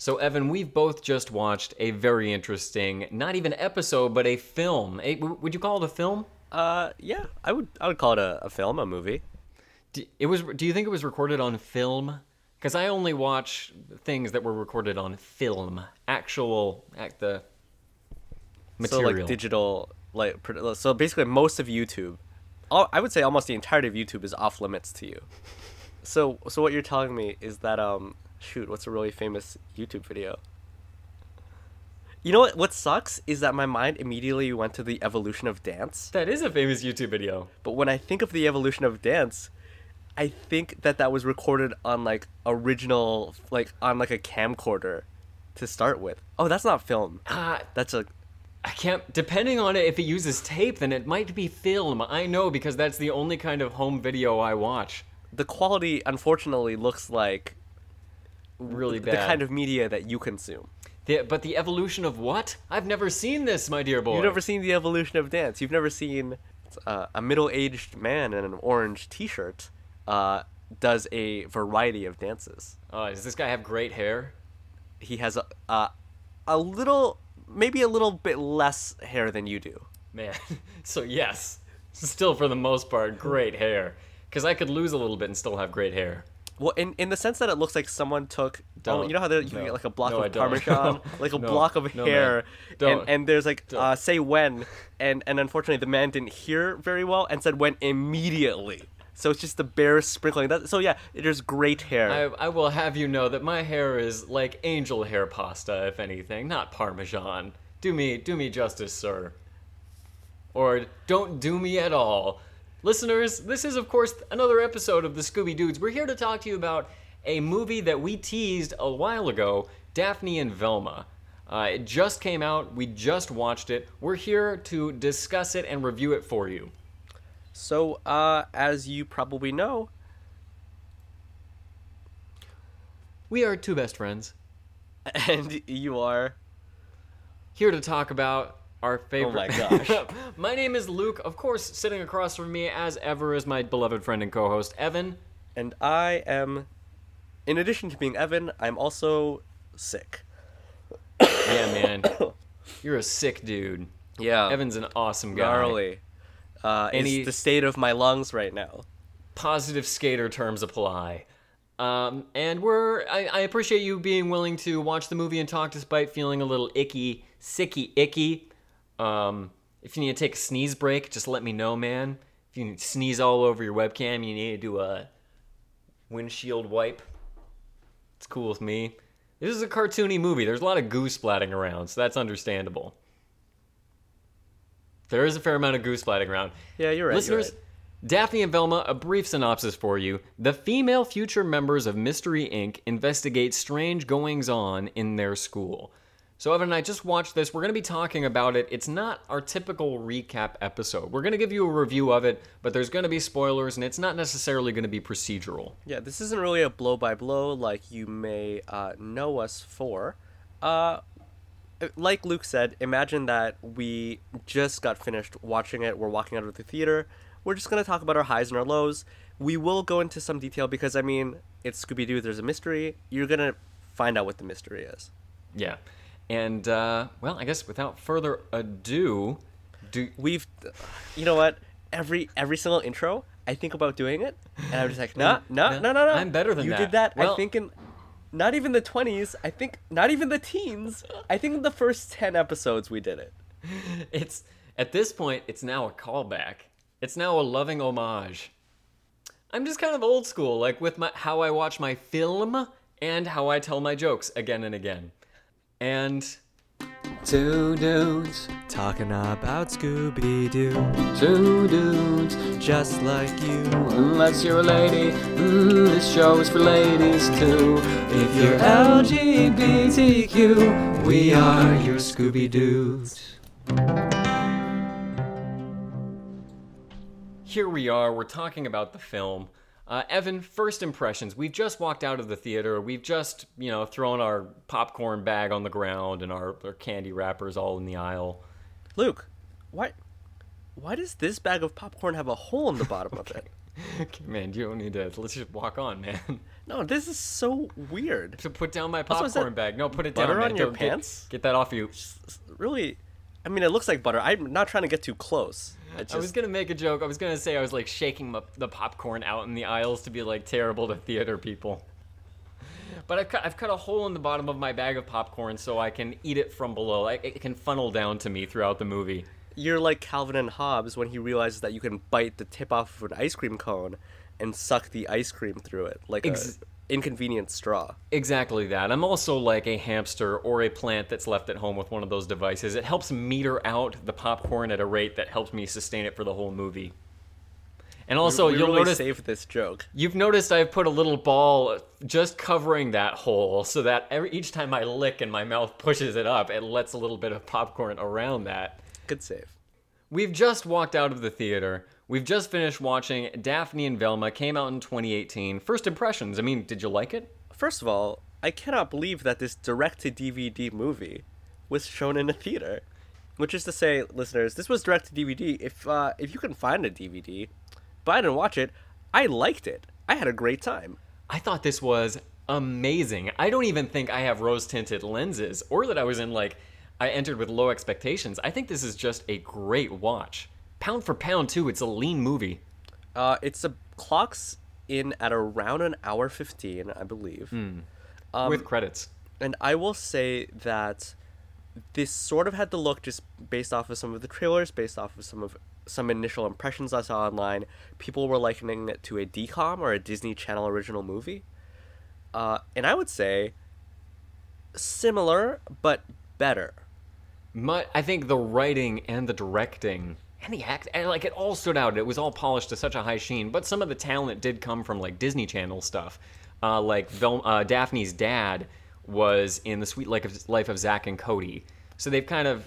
So, Evan, we've both just watched a very interesting, not even episode, but a film. A, would you call it a film? Uh, yeah, I would I would call it a, a film, a movie. Do, it was. Do you think it was recorded on film? Because I only watch things that were recorded on film, actual, act the material. So like digital, like so basically most of YouTube, all, I would say almost the entirety of YouTube is off limits to you. So so what you're telling me is that um shoot what's a really famous YouTube video. You know what? What sucks is that my mind immediately went to the evolution of dance. that is a famous YouTube video. But when I think of the evolution of dance, I think that that was recorded on like original, like on like a camcorder, to start with. Oh, that's not film. Ah, That's a I can't. Depending on it, if it uses tape, then it might be film. I know because that's the only kind of home video I watch. the quality. Unfortunately, looks like Really bad. the kind of media that you consume. The- but the evolution of what? I've never seen this, my dear boy. You've never seen the evolution of dance. You've never seen uh, a middle-aged man in an orange T-shirt uh, does a variety of dances. Uh, does this guy have great hair? He has a a, a little, maybe a little bit less hair than you do. Man, so yes, still for the most part, great hair. Because I could lose a little bit and still have great hair. Well, in, in the sense that it looks like someone took, Don't. you know how you No. can get like a block No, of parmesan, like a No. block of hair, and and there's like uh, say when, and and unfortunately the man didn't hear very well and said when immediately. So it's just the bare sprinkling. That so yeah, there's great hair. I, I will have you know that my hair is like angel hair pasta, if anything, not parmesan. Do me, do me justice, sir. Or don't do me at all. Listeners, this is of course another episode of the Scooby Dudes. We're here to talk to you about a movie that we teased a while ago, Daphne and Velma. Uh, it just came out. We just watched it. We're here to discuss it and review it for you. So uh, as you probably know, We are two best friends and you are here to talk about our favorite. my gosh. my name is Luke. Of course, sitting across from me, as ever, is my beloved friend and co-host Evan. and I am. In addition to being Evan, I'm also sick. Yeah, man, you're a sick dude. Yeah, Evan's an awesome guy. gnarly. Uh, And he- the state of my lungs right now. Positive skater terms apply. Um, and we're I, I appreciate you being willing to watch the movie and talk despite feeling a little icky, sicky, icky. Um, if you need to take a sneeze break, just let me know, man. If you sneeze all over your webcam, you need to do a windshield wipe. It's cool with me. This is a cartoony movie. There's a lot of goo splatting around, so that's understandable. There is a fair amount of goo splatting around. Yeah, you're right. Listeners, you're right. Daphne and Velma, a brief synopsis for you. The female future members of Mystery Inc. investigate strange goings on in their school. So, Evan and I just watched this. We're going to be talking about it. It's not our typical recap episode. We're going to give you a review of it, but there's going to be spoilers, and it's not necessarily going to be procedural. Yeah, this isn't really a blow by blow like you may uh, know us for. Uh, like Luke said, imagine that we just got finished watching it. We're walking out of the theater. We're just gonna talk about our highs and our lows. We will go into some detail because I mean, it's Scooby Doo. There's a mystery. You're gonna find out what the mystery is. Yeah. And, uh, well, I guess without further ado, do. We've, you know what? Every every single intro, I think about doing it, and I'm just like, nah, No, no, no, no. I'm better than you that. You did that. Well- I think in, not even the twenties. I think not even the teens. I think in the first ten episodes we did it. It's at this point, it's now a callback. It's now a loving homage. I'm just kind of old school, like with my how I watch my film and how I tell my jokes again and again. And two dudes, Talking about Scooby Doo, two dudes. just like you. Unless you're a lady, mm, this show is for ladies too. If you're LGBTQ, we are your Scooby Doos. Here we are, we're talking about the film. Uh, Evan, first impressions. We've just walked out of the theater. We've just, you know, thrown our popcorn bag on the ground and our, our candy wrappers all in the aisle. Luke, why, why does this bag of popcorn have a hole in the bottom of it? Okay, man, you don't need to. Let's just walk on, man. No, this is so weird. To put down my popcorn bag. No, put it butter down. man. on your Don't- get- pants? Get, that off you. It's really, I mean, it looks like butter. I'm not trying to get too close. I just, I was gonna make a joke. I was gonna say I was like shaking the, the popcorn out in the aisles to be like terrible to theater people. But I've cut, I've cut a hole in the bottom of my bag of popcorn so I can eat it from below. Like it can funnel down to me throughout the movie. you're like Calvin and Hobbes when he realizes that you can bite the tip off of an ice cream cone and suck the ice cream through it like Ex- a inconvenient straw. Exactly that. I'm also like a hamster or a plant that's left at home with one of those devices. It helps meter out the popcorn at a rate that helps me sustain it for the whole movie. And also, we you'll really notice saved this joke. You've noticed I've put a little ball just covering that hole so that every, each time I lick and my mouth pushes it up, it lets a little bit of popcorn around that. Good save. We've just walked out of the theater. We've just finished watching Daphne and Velma, came out in 2018. First impressions, I mean, did you like it? First of all, I cannot believe that this direct to DVD movie was shown in a theater. Which is to say, listeners, this was direct to DVD. If uh, if you can find a DVD, but I didn't watch it, I liked it. I had a great time. I thought this was amazing. I don't even think I have rose tinted lenses or that I was in like, I entered with low expectations. I think this is just a great watch. Pound for pound, too, it's a lean movie. Uh, it's a clocks in at around an hour fifteen, I believe. Um, with credits. And I will say that this sort of had the look just based off of some of the trailers, based off of some of some initial impressions I saw online. People were likening it to a DCOM or a Disney Channel original movie. Uh, and I would say similar but better. My, I think the writing and the directing and the act, and like it all stood out. It was all polished to such a high sheen. But some of the talent did come from like Disney Channel stuff. Uh, like Vel- uh, Daphne's dad was in the Suite Life of, Life of Zack and Cody. So they've kind of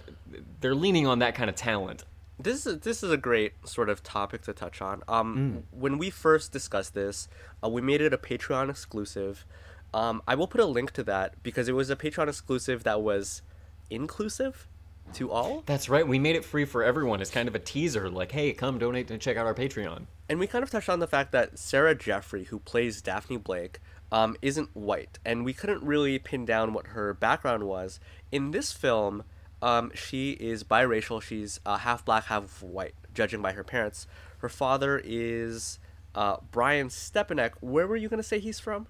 they're leaning on that kind of talent. This is this is a great sort of topic to touch on. Um, when we first discussed this, uh, we made it a Patreon exclusive. Um, I will put a link to that because it was a Patreon exclusive that was inclusive to all, That's right. We made it free for everyone. It's kind of a teaser, like, hey, come donate and check out our Patreon. and we kind of touched on the fact that Sarah Jeffrey, who plays Daphne Blake, um, isn't white, and we couldn't really pin down what her background was. In this film, um, she is biracial. She's uh, half black, half white, judging by her parents. Her father is uh, Brian Stepanek. Where were you going to say he's from?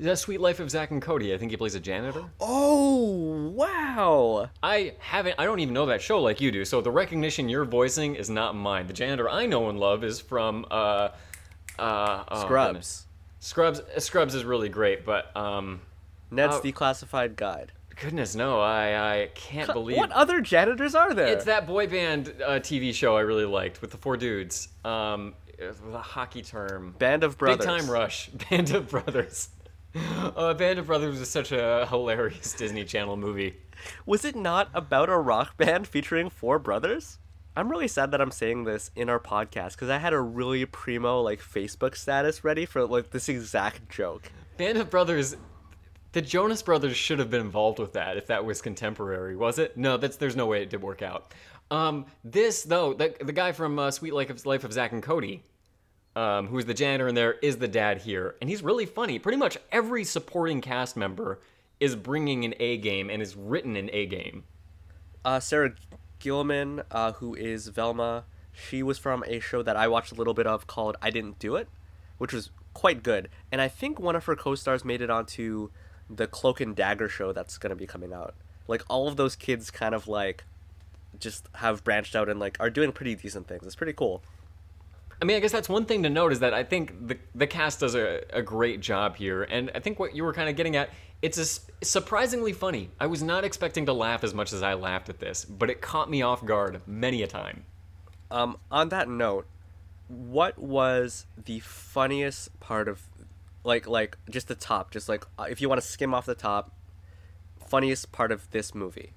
The Suite Life of Zack and Cody. I think he plays a janitor. Oh, wow. I haven't. I don't even know that show like you do. So the recognition you're voicing is not mine. The janitor I know and love is from uh, uh, oh, goodness. Scrubs. Scrubs. uh, Scrubs is really great, but um, Ned's Oh. declassified guide. goodness no, I I can't believe What other janitors are there? it's that boy band uh, TV show I really liked with the four dudes. Um, with a hockey term. Band of Brothers. Big Time Rush. Band of Brothers. Uh, Band of Brothers is such a hilarious Disney Channel movie. Was it not about a rock band featuring four brothers? I'm really sad that I'm saying this in our podcast because I had a really primo like Facebook status ready for like this exact joke. Band of Brothers. The Jonas Brothers should have been involved with that if that was contemporary, was it? No, that's there's no way it did work out. Um, this though, the, the guy from uh, Suite Life of, Life of Zack and Cody, um, who's the janitor in there, is the dad here, and he's really funny. Pretty much every supporting cast member is bringing an A game and is written an A game. Uh, Sarah Gilman, uh, who is Velma, she was from a show that I watched a little bit of called I Didn't Do It, which was quite good. And I think one of her co-stars made it onto the Cloak and Dagger show that's gonna be coming out. Like all of those kids kind of like just have branched out and like are doing pretty decent things. It's pretty cool. I mean, I guess that's one thing to note is that I think the the cast does a, a great job here, and I think what you were kind of getting at, it's a surprisingly funny. I was not expecting to laugh as much as I laughed at this, but it caught me off guard many a time. Um, on that note, what was the funniest part of, like, like just the top, just like uh, if you want to skim off the top, funniest part of this movie?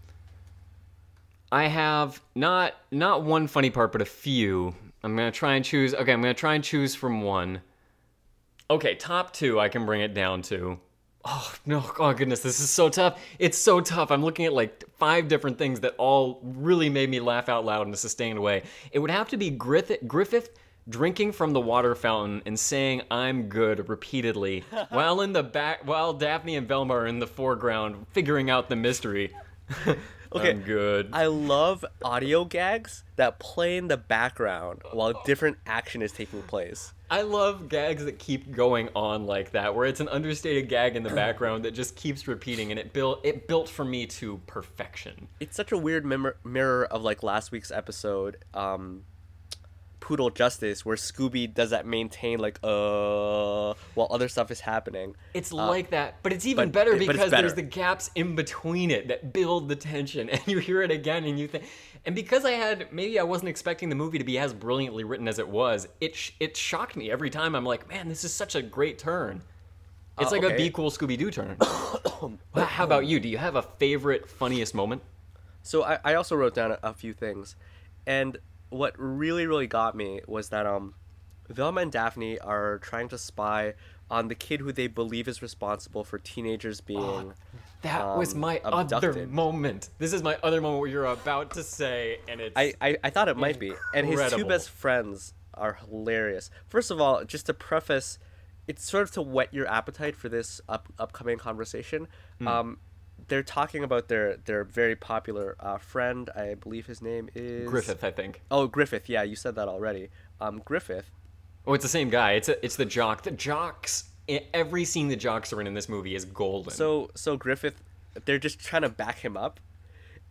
I have not not one funny part, but a few. I'm gonna try and choose. Okay, I'm gonna try and choose from one. Okay, top two. I can bring it down to. Oh no! Oh goodness, this is so tough. It's so tough. I'm looking at like five different things that all really made me laugh out loud in a sustained way. It would have to be Griffith, Griffith drinking from the water fountain and saying "I'm good" repeatedly, while in the back, while Daphne and Velma are in the foreground figuring out the mystery. Okay, I'm good. I love audio gags that play in the background while different action is taking place. I love gags that keep going on like that, where it's an understated gag in the background that just keeps repeating, and it built it built for me to perfection. It's such a weird mem- mirror of like last week's episode, um, Poodle Justice, where Scooby does that maintain like uh while other stuff is happening. It's like that, but it's even but- better because there's the gaps in between it that build the tension, and you hear it again, and you think, and because I had maybe I wasn't expecting the movie to be as brilliantly written as it was, it sh- it shocked me every time. I'm like, man, this is such a great turn. It's Uh, like a be cool Scooby Doo turn. Well, How about you? Do you have a favorite funniest moment? So I, I also wrote down a, a few things, and what really really got me was that um, Velma and Daphne are trying to spy on the kid who they believe is responsible for teenagers being. That was um, my other moment. This is my other moment where you're about to say, and it's I, I, I thought it might be. And his two best friends are hilarious. First of all, just to preface, it's sort of to whet your appetite for this up, upcoming conversation. Hmm. Um, they're talking about their, their very popular uh, friend. I believe his name is Griffith, I think. Oh, Griffith. Yeah, you said that already. Um, Griffith. Oh, it's the same guy. It's a, it's the jock. The jocks. Every scene the jocks are in in this movie is golden. So so Griffith, they're just trying to back him up,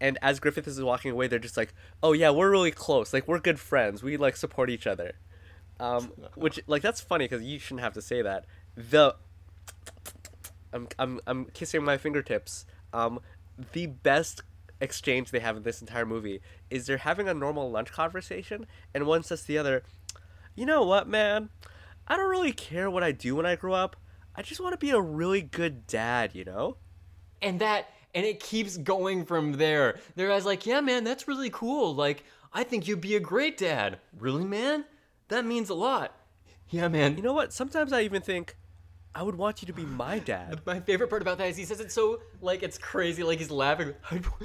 and as Griffith is walking away, they're just like, "Oh yeah, we're really close. Like we're good friends. We like support each other." Um, which like that's funny because you shouldn't have to say that. The I'm I'm I'm kissing my fingertips. Um, the best exchange they have in this entire movie is they're having a normal lunch conversation, and one says to the other, "You know what, man? I don't really care what I do when I grow up. I just want to be a really good dad, you know?" and that and it keeps going from there. They're guys like, yeah, man, that's really cool. Like, I think you'd be a great dad. Really, man? That means a lot. Yeah, man. You know what? Sometimes I even think I would want you to be my dad. My favorite part about that is he says it so like it's crazy, like he's laughing.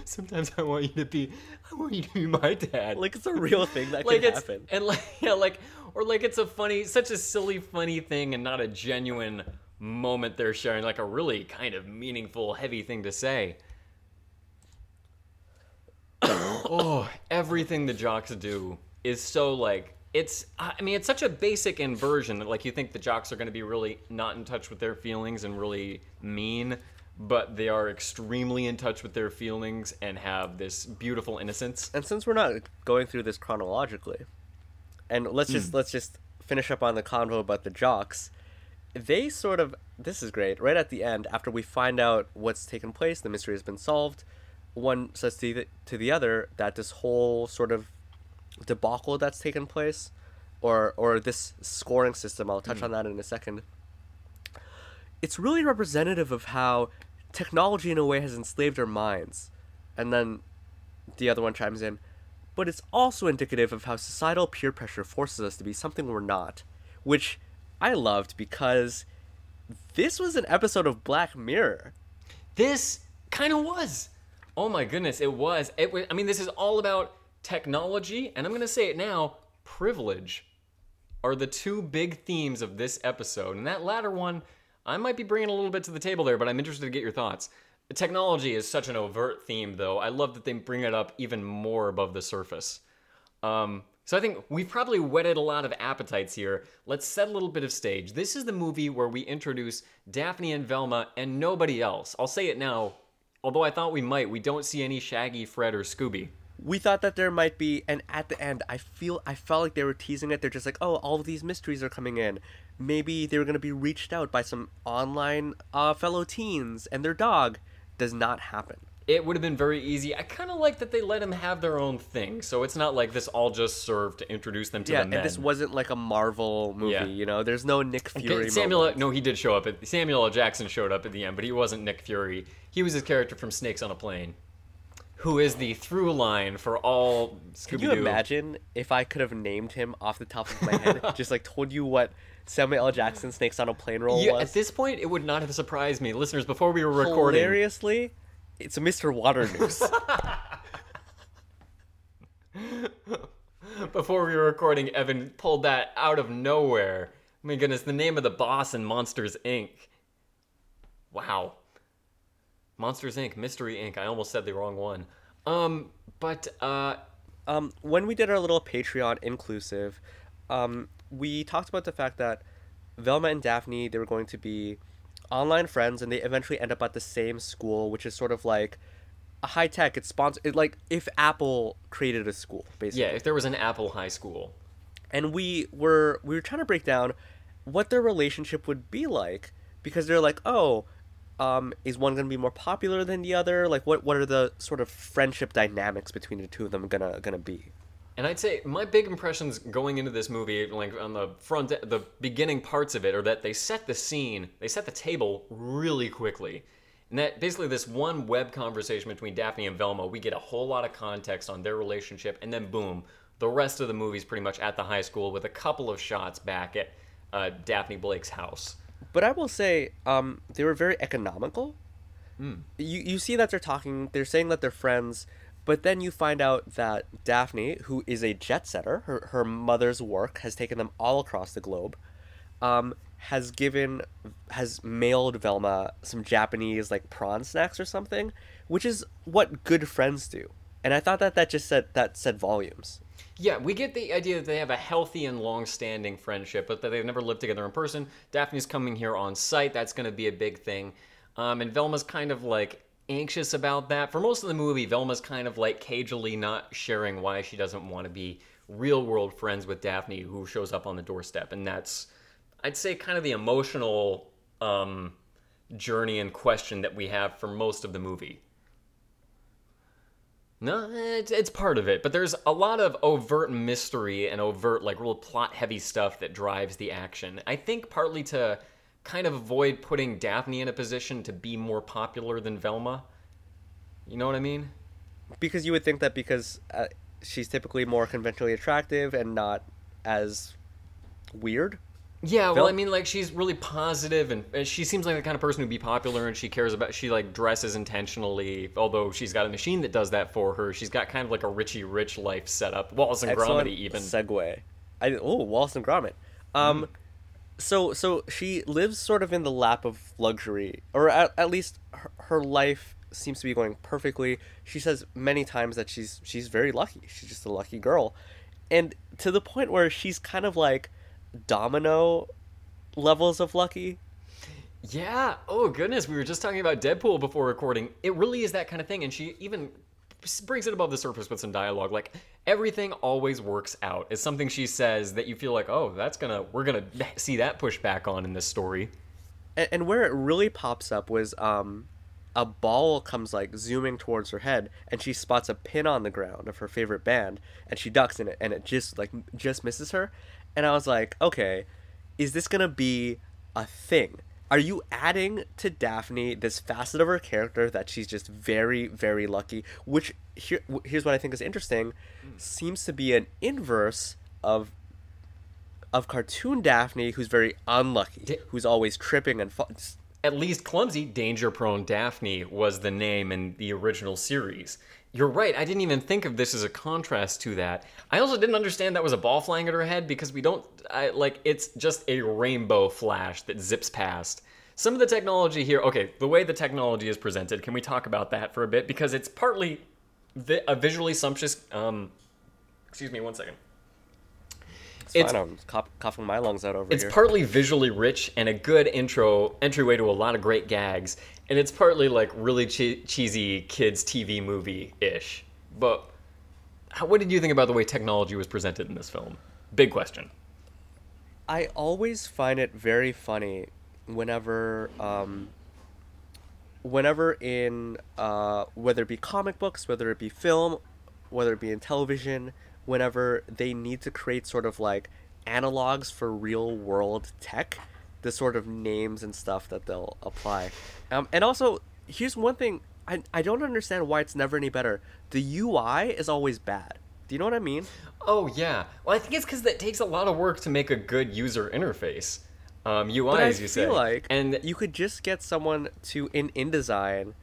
Sometimes I want you to be, I want you to be my dad. Like it's a real thing that like can it's happen. and like yeah, like or like it's a funny, such a silly, funny thing, and not a genuine moment they're sharing. Like a really kind of meaningful, heavy thing to say. oh, everything the jocks do is so like it's. I mean, it's such a basic inversion that like you think the jocks are going to be really not in touch with their feelings and really mean. But they are extremely in touch with their feelings and have this beautiful innocence. And since we're not going through this chronologically, and let's just hmm. let's just finish up on the convo about the jocks. They sort of this is great. Right at the end, after we find out what's taken place, the mystery has been solved. One says to the, to the other that this whole sort of debacle that's taken place, or or this scoring system. I'll touch mm-hmm. on that in a second. It's really representative of how technology, in a way, has enslaved our minds. And then the other one chimes in, but it's also indicative of how societal peer pressure forces us to be something we're not, which I loved because this was an episode of Black Mirror. This kind of was. Oh my goodness, it was. It was. I mean, this is all about technology, and I'm going to say it now privilege are the two big themes of this episode. And that latter one, I might be bringing a little bit to the table there, but I'm interested to get your thoughts. Technology is such an overt theme, though. I love that they bring it up even more above the surface. Um, so I think we've probably whetted a lot of appetites here. Let's set a little bit of stage. This is the movie where we introduce Daphne and Velma and nobody else. I'll say it now. Although I thought we might, we don't see any Shaggy, Fred, or Scooby. We thought that there might be, and at the end, I feel I felt like they were teasing it. They're just like, oh, all of these mysteries are coming in. Maybe they were gonna be reached out by some online uh, fellow teens, and their dog does not happen. It would have been very easy. I kind of like that they let them have their own thing, so it's not like this all just served to introduce them to yeah, the and this wasn't like a Marvel movie. Yeah. You know, there's no Nick Fury. okay, Samuel, moment. no, he did show up. At, Samuel L. Jackson showed up at the end, but he wasn't Nick Fury. He was his character from Snakes on a Plane, who is the through line for all Scooby Can Doo. you imagine if I could have named him off the top of my head, just like told you what Samuel L. Jackson Snakes on a Plane role Yeah, was? at this point, it would not have surprised me, listeners. Before we were recording, Hilariously, it's Mr. Water News. before we were recording, Evan pulled that out of nowhere. My goodness, the name of the boss in Monsters Inc. Wow. Monsters Inc. Mystery Inc. I almost said the wrong one. Um, but uh, um, when we did our little Patreon inclusive, um, we talked about the fact that Velma and Daphne they were going to be online friends, and they eventually end up at the same school, which is sort of like a high tech. It's sponsored, like if Apple created a school, basically. yeah, if there was an Apple High School, and we were we were trying to break down what their relationship would be like because they're like oh um, is one going to be more popular than the other like what what are the sort of friendship dynamics between the two of them gonna gonna be And I'd say my big impressions going into this movie, like on the front, the beginning parts of it, are that they set the scene, they set the table really quickly. And that basically, this one web conversation between Daphne and Velma, we get a whole lot of context on their relationship, and then boom, the rest of the movie's pretty much at the high school with a couple of shots back at uh, Daphne Blake's house. But i will say um, they were very economical. You you see that they're talking they're saying that they're friends but then you find out that daphne who is a jet setter her, her mother's work has taken them all across the globe um, has given has mailed velma some japanese like prawn snacks or something which is what good friends do. And i thought that that just said that said volumes Yeah, we get the idea that they have a healthy and long-standing friendship, but that they've never lived together in person. Daphne's coming here on site. That's going to be a big thing. Um, and Velma's kind of like anxious about that. For most of the movie, Velma's kind of like cagily not sharing why she doesn't want to be real-world friends with Daphne, who shows up on the doorstep. And that's, I'd say, kind of the emotional um, journey and question that we have for most of the movie. No, it's, it's part of it, but there's a lot of overt mystery and overt, like, real plot heavy stuff that drives the action. I think partly to kind of avoid putting Daphne in a position to be more popular than Velma. You know what I mean? because you would think that because uh, she's typically more conventionally attractive and not as weird Yeah, well, I mean, like, she's really positive and and she seems like the kind of person who'd be popular and she cares about, she, like, dresses intentionally. Although she's got a machine that does that for her, she's got kind of like a Richie Rich life set up. Wallace and Excellent Gromit, even. segue. I oh Wallace and Gromit. Um, so so she lives sort of in the lap of luxury, or at, at least her, her life seems to be going perfectly. She says many times that she's she's very lucky. She's just a lucky girl, and to the point where she's kind of like domino levels of lucky. Yeah. Oh goodness, we were just talking about Deadpool before recording. It really is that kind of thing, and she even brings it above the surface with some dialogue. Like everything always works out. is something she says that you feel like, oh, that's gonna we're gonna see that push back on in this story. and, and where it really pops up was um a ball comes like zooming towards her head and she spots a pin on the ground of her favorite band and she ducks in it and it just like just misses her and i was like okay is this gonna be a thing? Are you adding to daphne this facet of her character that she's just very very lucky? Which here, here's what i think is interesting. Seems to be an inverse of of cartoon Daphne, who's very unlucky, who's always tripping and At least clumsy, danger prone Daphne was the name in the original series. You're right, I didn't even think of this as a contrast to that. I also didn't understand that was a ball flying at her head because we don't I, like it's just a rainbow flash that zips past. Some of the technology here, okay, the way the technology is presented, can we talk about that for a bit because it's partly vi- a visually sumptuous um excuse me one second. It's, fine. I'm cough- coughing my lungs out over It's here. partly visually rich and a good intro entryway to a lot of great gags, and it's partly like really che- cheesy kids TV movie ish. But how, what did you think about the way technology was presented in this film? Big question. I always find it very funny whenever, um, whenever in uh, whether it be comic books, whether it be film, whether it be in television, whenever they need to create sort of like analogs for real world tech, the sort of names and stuff that they'll apply. Um, and also, here's one thing I, I don't understand why it's never any better. The UI is always bad. Do you know what I mean? Oh yeah. Well, I think it's because that takes a lot of work to make a good user interface. Um, UI, But I as you feel say. like and you could just get someone to in InDesign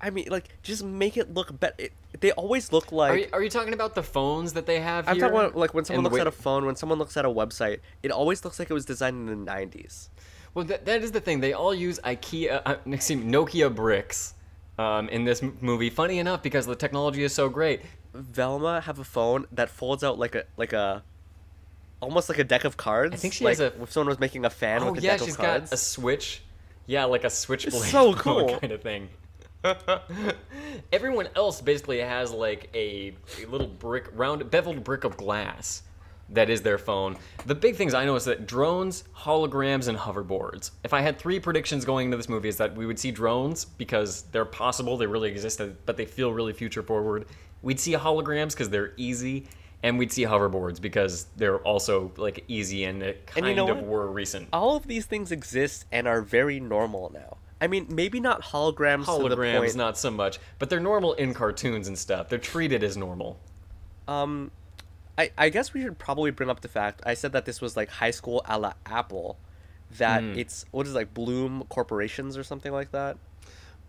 I mean, like, just make it look better. It, they always look like. Are you, are you talking about the phones that they have I'm here? talking about like when someone looks the at a phone, when someone looks at a website, it always looks like it was designed in the '90s. Well, that, that is the thing. They all use IKEA, uh, excuse me, Nokia bricks um, in this movie. Funny enough, because the technology is so great. Velma have a phone that folds out like a like a, almost like a deck of cards. I think she like has a- if someone was making a fan Oh with a yeah, deck she's of cards. got a switch. Yeah, like a switchblade so cool. kind of thing. Everyone else basically has like a, a little brick, round, beveled brick of glass that is their phone. The big things I know is that drones, holograms, and hoverboards. If I had three predictions going into this movie, is that we would see drones because they're possible, they really exist, but they feel really future forward. We'd see holograms because they're easy, and we'd see hoverboards because they're also like easy and uh, kind you know of what? were recent. All of these things exist and are very normal now. I mean, maybe not holograms, holograms not so much but they're normal in cartoons and stuff they're treated as normal Um, I, I guess we should probably bring up the fact I said that this was like high school a la Apple, that Hmm. it's what is it, like Bloom Corporations or something like that.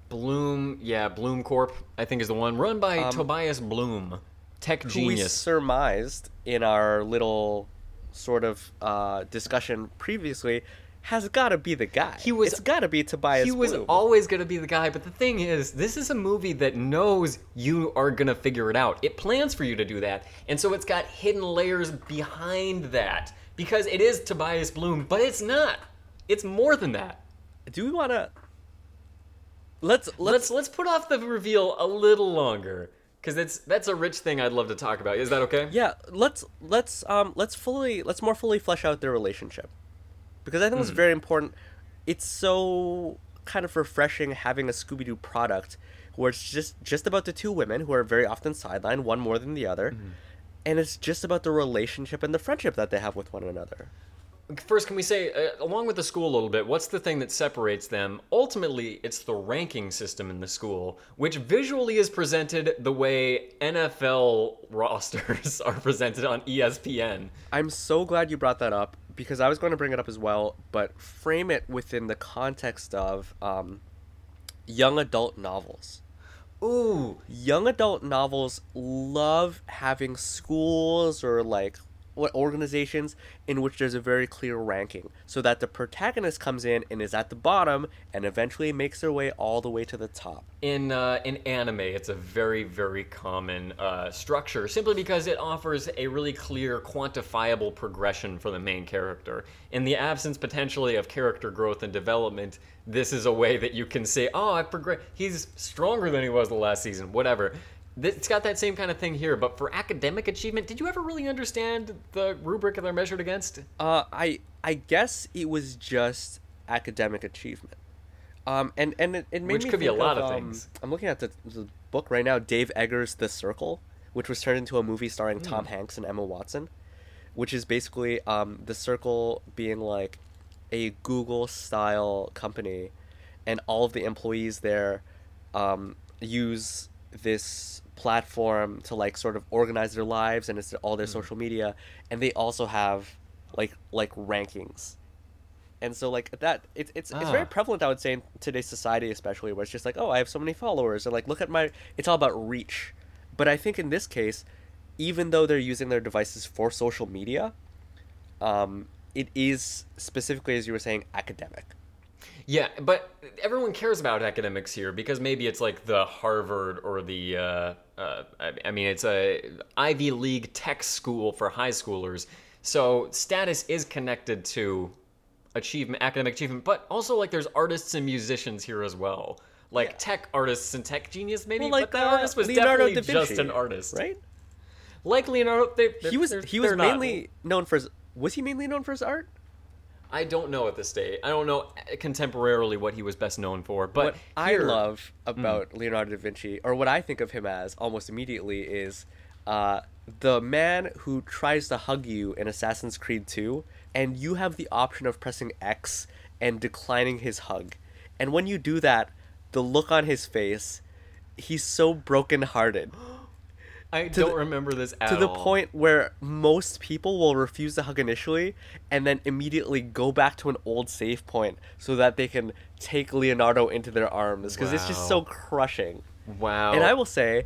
bloom yeah bloom corp i think is the one run by Um, tobias bloom tech Who we surmised in our little sort of uh, discussion previously has got to be the guy. He was- It's got to be Tobias. he was Bloom. always going to be the guy but the thing is this is a movie that knows you are going to figure it out it plans for you to do that and so it's got hidden layers behind that because it is tobias bloom but it's not it's more than that Do we want to? Let's let's let's let's put off the reveal a little longer because that's that's a rich thing i'd love to talk about is that okay yeah let's let's um let's fully let's more fully flesh out their relationship because I think it's hmm. very important. It's so kind of refreshing having a Scooby Doo product where it's just just about the two women who are very often sidelined, one more than the other, hmm. and it's just about the relationship and the friendship that they have with one another. First, can we say, uh, along with the school a little bit, what's the thing that separates them? Ultimately, it's the ranking system in the school, which visually is presented the way NFL rosters are presented on ESPN. I'm so glad you brought that up because I was going to bring it up as well, but frame it within the context of um, young adult novels. Ooh, young adult novels love having schools or like organizations in which there's a very clear ranking so that the protagonist comes in and is at the bottom and eventually makes their way all the way to the top in uh, in anime, it's a very very common uh, structure, simply because it offers a really clear, quantifiable progression for the main character. In the absence potentially of character growth and development, this is a way that you can say, "Oh, I progress. He's stronger than he was the last season." Whatever. It's got that same kind of thing here, but for academic achievement, did you ever really understand the rubric that they're measured against? uh i i guess it was just academic achievement um and and it, it made Which me could be a lot of um, things. i'm looking at the, the book right now dave eggers the circle which was turned into a movie starring tom Hmm. hanks and emma watson which is basically um, the circle being like a google style company and all of the employees there um, use this platform to like sort of organize their lives and it's all their social media and they also have like like rankings. And so like that it's it's, it's very Ah. prevalent i would say in today's society especially where it's just like oh i have so many followers and like look at my it's all about reach. But i think in this case even though they're using their devices for social media um, it is specifically as you were saying academic Yeah, but everyone cares about academics here because maybe it's like the Harvard or the, uh, uh, I mean, it's a Ivy League tech school for high schoolers. So status is connected to achievement, academic achievement, but also like there's artists and musicians here as well. Like tech artists and tech genius, maybe. well, like but the uh, artist was Leonardo definitely Vinci, just an artist, right Like Leonardo, they, he was he was they're not. mainly known for his was he mainly known for his art I don't know at this stage. I don't know contemporarily what he was best known for, but what I love about Leonardo da Vinci, or what I think of him as almost immediately, is uh, the man who tries to hug you in Assassin's Creed 2, and you have the option of pressing X and declining his hug. And when you do that, the look on his face, he's so brokenhearted. I To don't the- remember this at to the all. point where most people will refuse to hug initially and then immediately go back to an old save point so that they can take Leonardo into their arms because it's just so crushing. Wow. And I will say,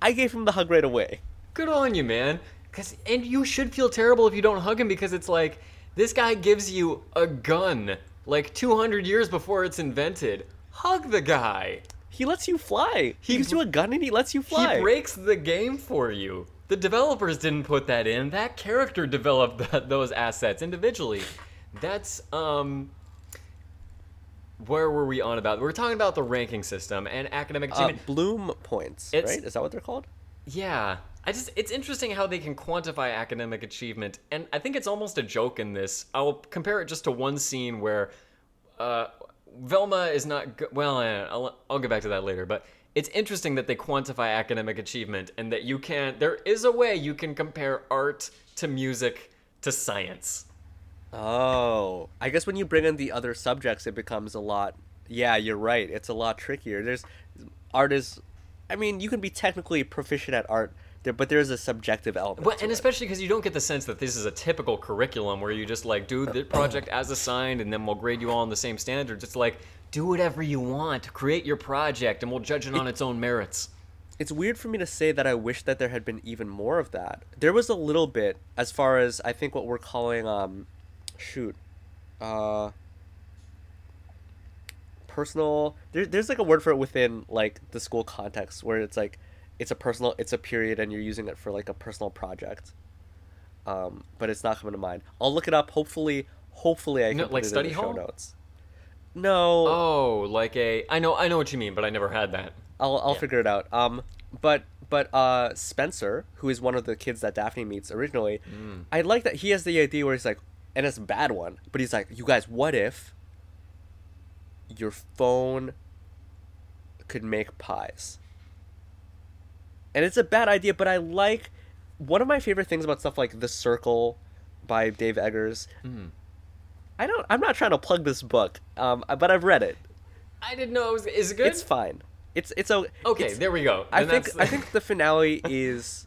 I gave him the hug right away. Good on you, man. Cause and you should feel terrible if you don't hug him because it's like this guy gives you a gun like 200 years before it's invented. Hug the guy. He lets you fly. He, He gives you a gun and he lets you fly. He breaks the game for you. The developers didn't put that in. That character developed that, those assets individually. That's um where were we on about? We are talking about the ranking system and academic uh, achievement. bloom points, It's- right? Is that what they're called? Yeah. I just it's interesting how they can quantify academic achievement and I think it's almost a joke in this. I'll compare it just to one scene where uh Velma is not go- well, eh, I'll I'll get back to that later, but it's interesting that they quantify academic achievement and that you can there is a way you can compare art to music to science. Oh, I guess when you bring in the other subjects, it becomes a lot. Yeah, you're right. It's a lot trickier. There's art is, I mean, you can be technically proficient at art, there, but there's a subjective element. To and it. especially because you don't get the sense that this is a typical curriculum where you just like do the project as assigned and then we'll grade you all on the same standards. It's like do whatever you want, create your project, and we'll judge it on its own merits. it's weird for me to say that I wish that there had been even more of that. There was a little bit as far as I think what we're calling um shoot. Uh personal there, there's like a word for it within like the school context where it's like it's a personal it's a period and you're using it for like a personal project. Um but it's not coming to mind. I'll look it up. Hopefully hopefully I can No, put like it study in the show notes. No. Oh, like a I know I know what you mean, but I never had that. I'll I'll Yeah. figure it out. Um, but but uh, Spencer, who is one of the kids that Daphne meets originally, Mm. I like that he has the idea where he's like, and it's a bad one, but he's like, you guys, what if your phone could make pies? And it's a bad idea, but I like one of my favorite things about stuff like The Circle by Dave Eggers. Mm. I don't. I'm not trying to plug this book, um, but I've read it. I didn't know it was is it good? It's fine. It's it's o- okay, it's- there we go. I think that's- I think the finale is.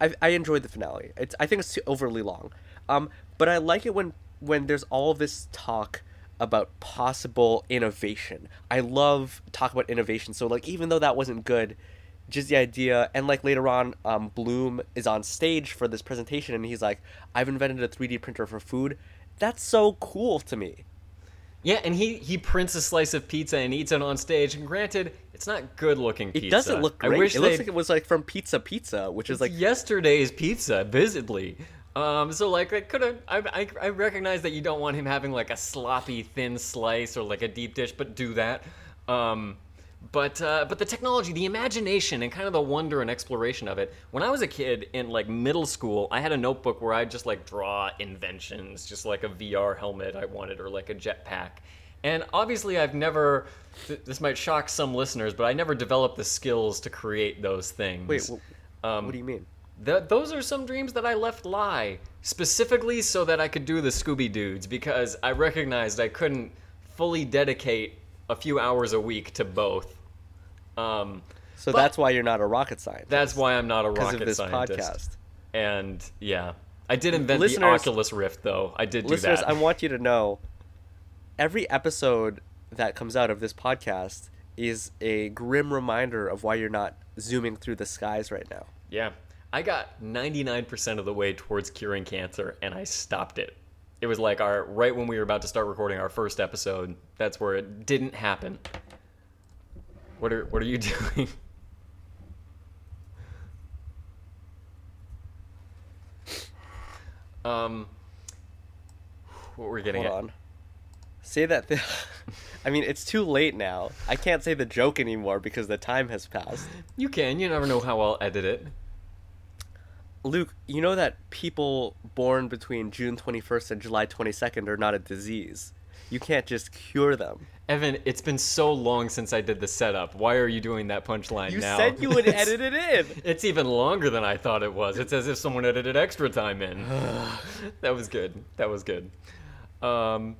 I I enjoyed the finale. It's I think it's too overly long, um, but I like it when when there's all this talk about possible innovation. I love talk about innovation. So like even though that wasn't good, just the idea and like later on, um, Bloom is on stage for this presentation and he's like, "I've invented a 3D printer for food." That's so cool to me. Yeah, and he he prints a slice of pizza and eats it on stage. And granted, it's not good looking It doesn't look I great. wish it looks like it was like from Pizza Pizza, which is like yesterday's pizza, visibly. Um, so like I could have, I, I, I recognize that you don't want him having like a sloppy thin slice or like a deep dish, but do that. Um, but uh, but the technology, the imagination, and kind of the wonder and exploration of it. When I was a kid in like middle school, I had a notebook where I just like draw inventions, just like a VR helmet I wanted or like a jetpack. And obviously, I've never. Th- this might shock some listeners, but I never developed the skills to create those things. Wait, Um, what do you mean? Th- those are some dreams that I left lie, specifically so that I could do the Scooby Dudes, because I recognized I couldn't fully dedicate a few hours a week to both. Um, So that's why you're not a rocket scientist. that's why I'm not a because rocket of this scientist. podcast. And yeah, I did invent Listeners- the Oculus Rift, though. I did do Listeners, that. I want you to know every episode that comes out of this podcast is a grim reminder of why you're not zooming through the skies right now. Yeah. I got 99% of the way towards curing cancer and I stopped it. It was like our right when we were about to start recording our first episode, that's where it didn't happen. What are what are you doing? um what were we getting Hold at? on. Say that. Th- I mean, it's too late now. I can't say the joke anymore because the time has passed. You can, you never know how I'll edit it. Luke, you know that people born between June 21st and July 22nd are not a disease. You can't just cure them. Evan, it's been so long since I did the setup. Why are you doing that punchline You now? You said you would edit it in. It's even longer than I thought it was. It's as if someone edited extra time in. that was good. That was good. Um,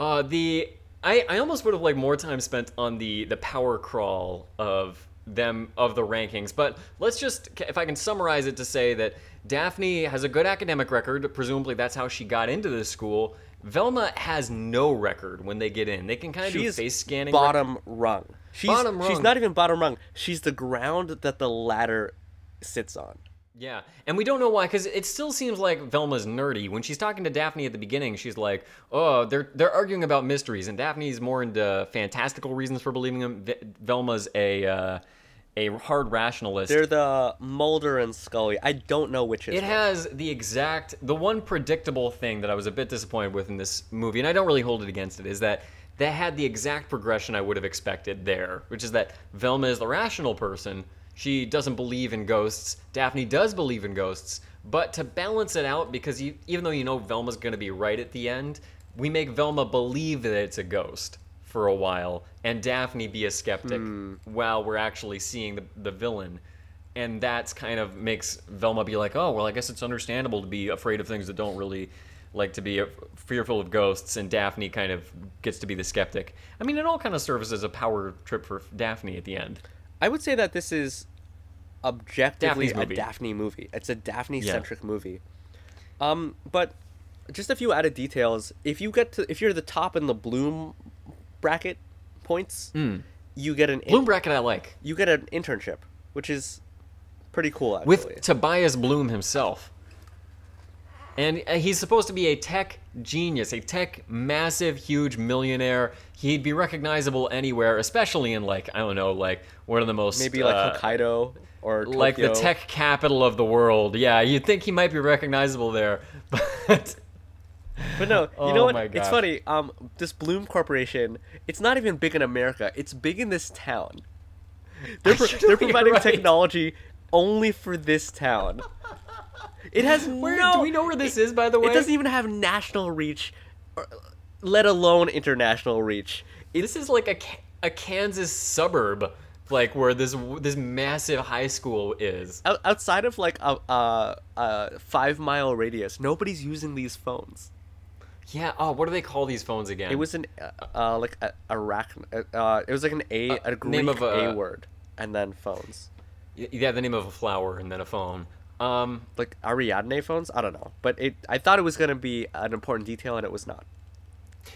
uh, the I, I almost would have liked more time spent on the the power crawl of them of the rankings. But let's just, if I can summarize it to say that Daphne has a good academic record. Presumably, that's how she got into this school. Velma has no record when they get in. They can kind of do face scanning. bottom rung. She's, Bottom She's not even bottom rung. She's the ground that the ladder sits on. Yeah, and we don't know why, because it still seems like Velma's nerdy. When she's talking to Daphne at the beginning, she's like, "Oh, they're they're arguing about mysteries," and Daphne's more into fantastical reasons for believing them. V- Velma's a uh, a hard rationalist. They're the Mulder and Scully. I don't know which is It which. has the exact the one predictable thing that I was a bit disappointed with in this movie, and I don't really hold it against it, is that they had the exact progression I would have expected there, which is that Velma is the rational person. She doesn't believe in ghosts. Daphne does believe in ghosts, but to balance it out, because you, even though you know Velma's going to be right at the end, we make Velma believe that it's a ghost for a while, and Daphne be a skeptic while we're actually seeing the, the villain and that's kind of makes Velma be like, oh, well, I guess it's understandable to be afraid of things that don't really like to be fearful of ghosts, and Daphne kind of gets to be the skeptic. I mean, it all kind of serves as a power trip for Daphne at the end. I would say that this is objectively a. Daphne movie. It's a Daphne centric movie. Um, but just a few added details. If you get to if you're the top in the Bloom bracket points, you get an in- Bloom bracket I like you get an internship, which is pretty cool actually. with Tobias Bloom himself. And uh, he's supposed to be a tech genius, a tech massive, huge millionaire. He'd be recognizable anywhere, especially in like I don't know, like one of the most Maybe like uh, Hokkaido or like the tech capital of the world. Yeah, you'd think he might be recognizable there, but But no, you Oh know what? It's funny. Um, this Bloom Corporation, it's not even big in America. It's big in this town. They're, pro- they're providing right. technology only for this town. It has where no. do we know where this is? By the way, It doesn't even have national reach, or, let alone international reach. This is like a a Kansas suburb, like where this this massive high school is. Out- outside of like a, a, a five mile radius, nobody's using these phones. Yeah. Oh, what do they call these phones again? It was an uh, uh like a arachn. Uh, it was like an a Uh, a Greek name of a- a word, and then phones. Yeah, the name of a flower and then a phone. Um, like Ariadne phones. I don't know, but it. I thought it was gonna be an important detail, and it was not.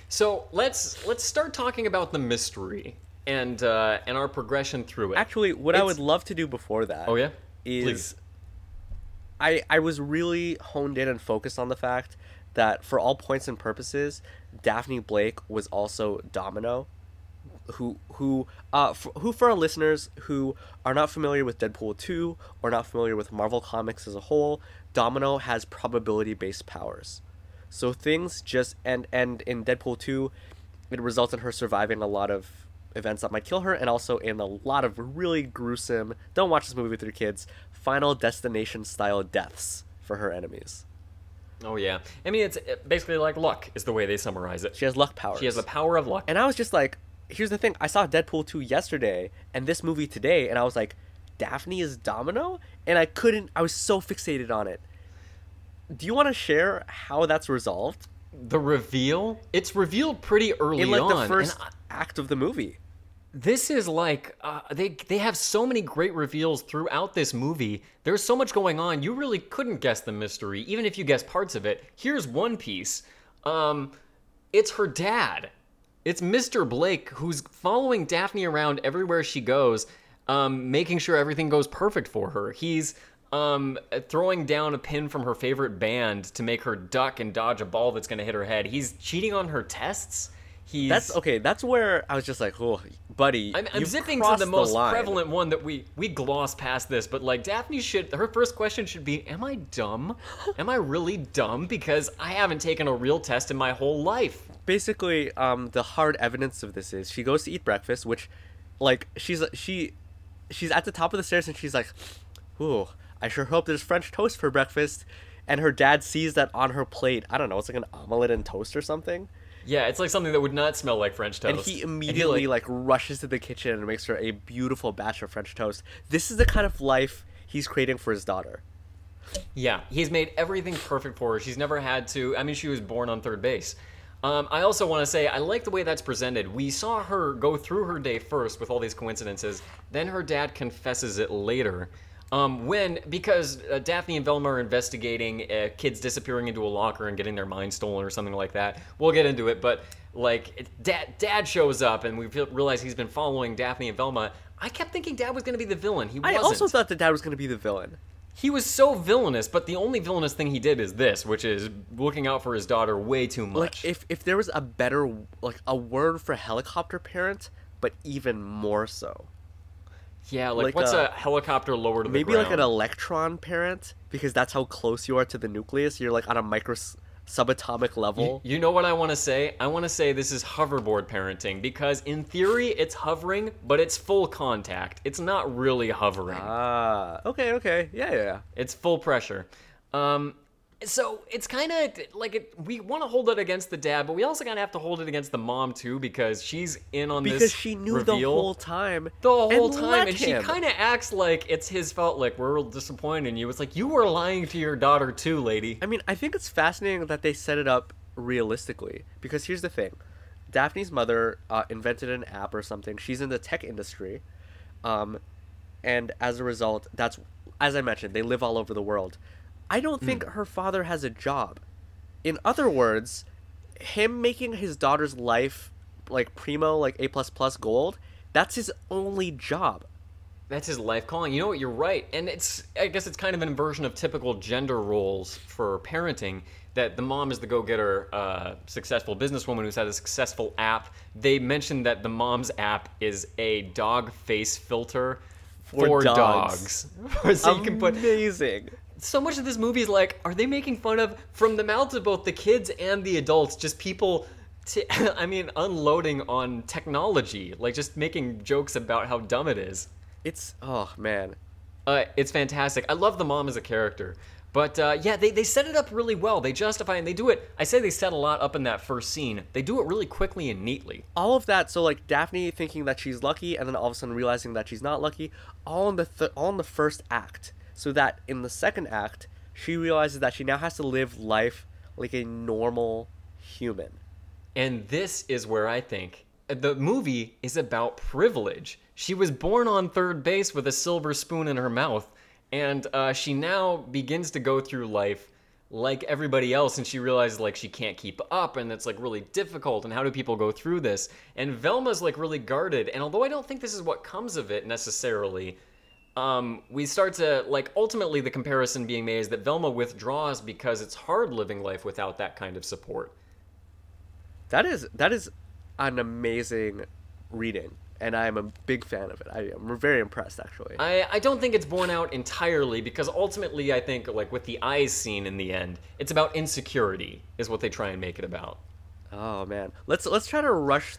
so let's let's start talking about the mystery and uh, and our progression through it. Actually, what I would love to do before that. Oh, yeah? is Please. I I was really honed in and focused on the fact that for all points and purposes, Daphne Blake was also Domino. Who who uh f who for our listeners who are not familiar with Deadpool 2 or not familiar with Marvel Comics as a whole, Domino has probability based powers. So things just and and in Deadpool 2, it results in her surviving a lot of events that might kill her and also in a lot of really gruesome don't watch this movie with your kids final destination style deaths for her enemies Oh yeah. I mean, it's uh, basically like luck is the way they summarize it. she has luck powers. She has the power of luck. and i was just like here's the thing. I saw deadpool 2 yesterday and this movie today and i was like daphne is domino? And i couldn't i was so fixated on it. Do you want to share how that's resolved? The reveal, it's revealed pretty early on in like the first I- act of the movie this is like uh, they they have so many great reveals throughout this movie. There's so much going on. You really couldn't guess the mystery, even if you guessed parts of it. Here's one piece. Um, it's her dad. It's Mr. Blake who's following Daphne around everywhere she goes, um, making sure everything goes perfect for her. He's um, throwing down a pin from her favorite band to make her duck and dodge a ball that's going to hit her head. He's cheating on her tests. He's that's okay that's where i was just like oh buddy I'm, I'm zipping to the most line. prevalent one that we we gloss past this, but like Daphne should her first question should be, "Am I dumb? Am I really dumb? Because I haven't taken a real test in my whole life." basically um the hard evidence of this is she goes to eat breakfast which like she's she she's at the top of the stairs and she's like ooh i sure hope there's french toast for breakfast and her dad sees that on her plate i don't know it's like an omelet and toast or something Yeah, it's like something that would not smell like French toast. and he immediately like, rushes to the kitchen and makes her a beautiful batch of french toast this is the kind of life he's creating for his daughter Yeah, he's made everything perfect for her. She's never had to. I mean, she was born on third base. Um, I also want to say I like the way that's presented. We saw her go through her day first with all these coincidences, then her dad confesses it later. Um, when because uh, Daphne and Velma are investigating uh, kids disappearing into a locker and getting their mind stolen or something like that. We'll get into it, but like it- dad, dad shows up and we realize he's been following Daphne and Velma. I kept thinking dad was going to be the villain. He I wasn't. also thought that dad was going to be the villain. he was so villainous, but the only villainous thing he did is this, which is looking out for his daughter way too much. Like if if there was a better like a word for helicopter parent, but even more so. Yeah, like, like what's a- a, helicopter lower to the Maybe ground? like an electron parent because that's how close you are to the nucleus. You're like on a micro subatomic level. You know what I want to say? I want to say this is hoverboard parenting because in theory it's hovering, but it's full contact. It's not really hovering. Ah, okay, okay, yeah, yeah, yeah. It's full pressure. Um, so it's kind of like it, we want to hold it against the dad, but we also kind of have to hold it against the mom too because she's in on Because this she knew reveal the whole time. the whole and time, and she kind of acts like it's his fault. Like we're in you. It's like you were lying to your daughter too, lady. I mean, I think it's fascinating that they set it up realistically because here's the thing: Daphne's mother uh, invented an app or something. She's in the tech industry, um, and as a result, that's as I mentioned, they live all over the world. I don't think her father has a job. In other words, him making his daughter's life like primo, like A plus plus gold, that's his only job. That's his life calling. You know what? You're right, and it's I guess it's kind of an inversion of typical gender roles for parenting. That the mom is the go-getter, uh, successful businesswoman who's had a successful app. They mentioned that the mom's app is a dog face filter For for, dogs. dogs, so you can put Amazing. So much of this movie is like, are they making fun of from the mouths of both the kids and the adults, just people, t- I mean, unloading on technology, like just making jokes about how dumb it is. It's oh man. Uh, it's fantastic. I love the mom as a character. But uh, yeah, they, they set it up really well. They justify and they do it. I say they set a lot up in that first scene. They do it really quickly and neatly. all of that so like daphne thinking that she's lucky and then all of a sudden realizing that she's not lucky all in the th- all in the first act so that in the second act she realizes that she now has to live life like a normal human And this is where I think uh, the movie is about privilege. She was born on third base with a silver spoon in her mouth, and uh, she now begins to go through life like everybody else, and she realizes like she can't keep up, and it's like really difficult. And how do people go through this? And Velma's like really guarded, and although I don't think this is what comes of it necessarily, um, we start to like ultimately the comparison being made is that Velma withdraws because it's hard living life without that kind of support. that is that is an amazing reading and i'm a big fan of it i am very impressed actually I, I don't think it's borne out entirely because ultimately I think like with the eyes scene in the end, it's about insecurity is what they try and make it about. oh man let's let's try to rush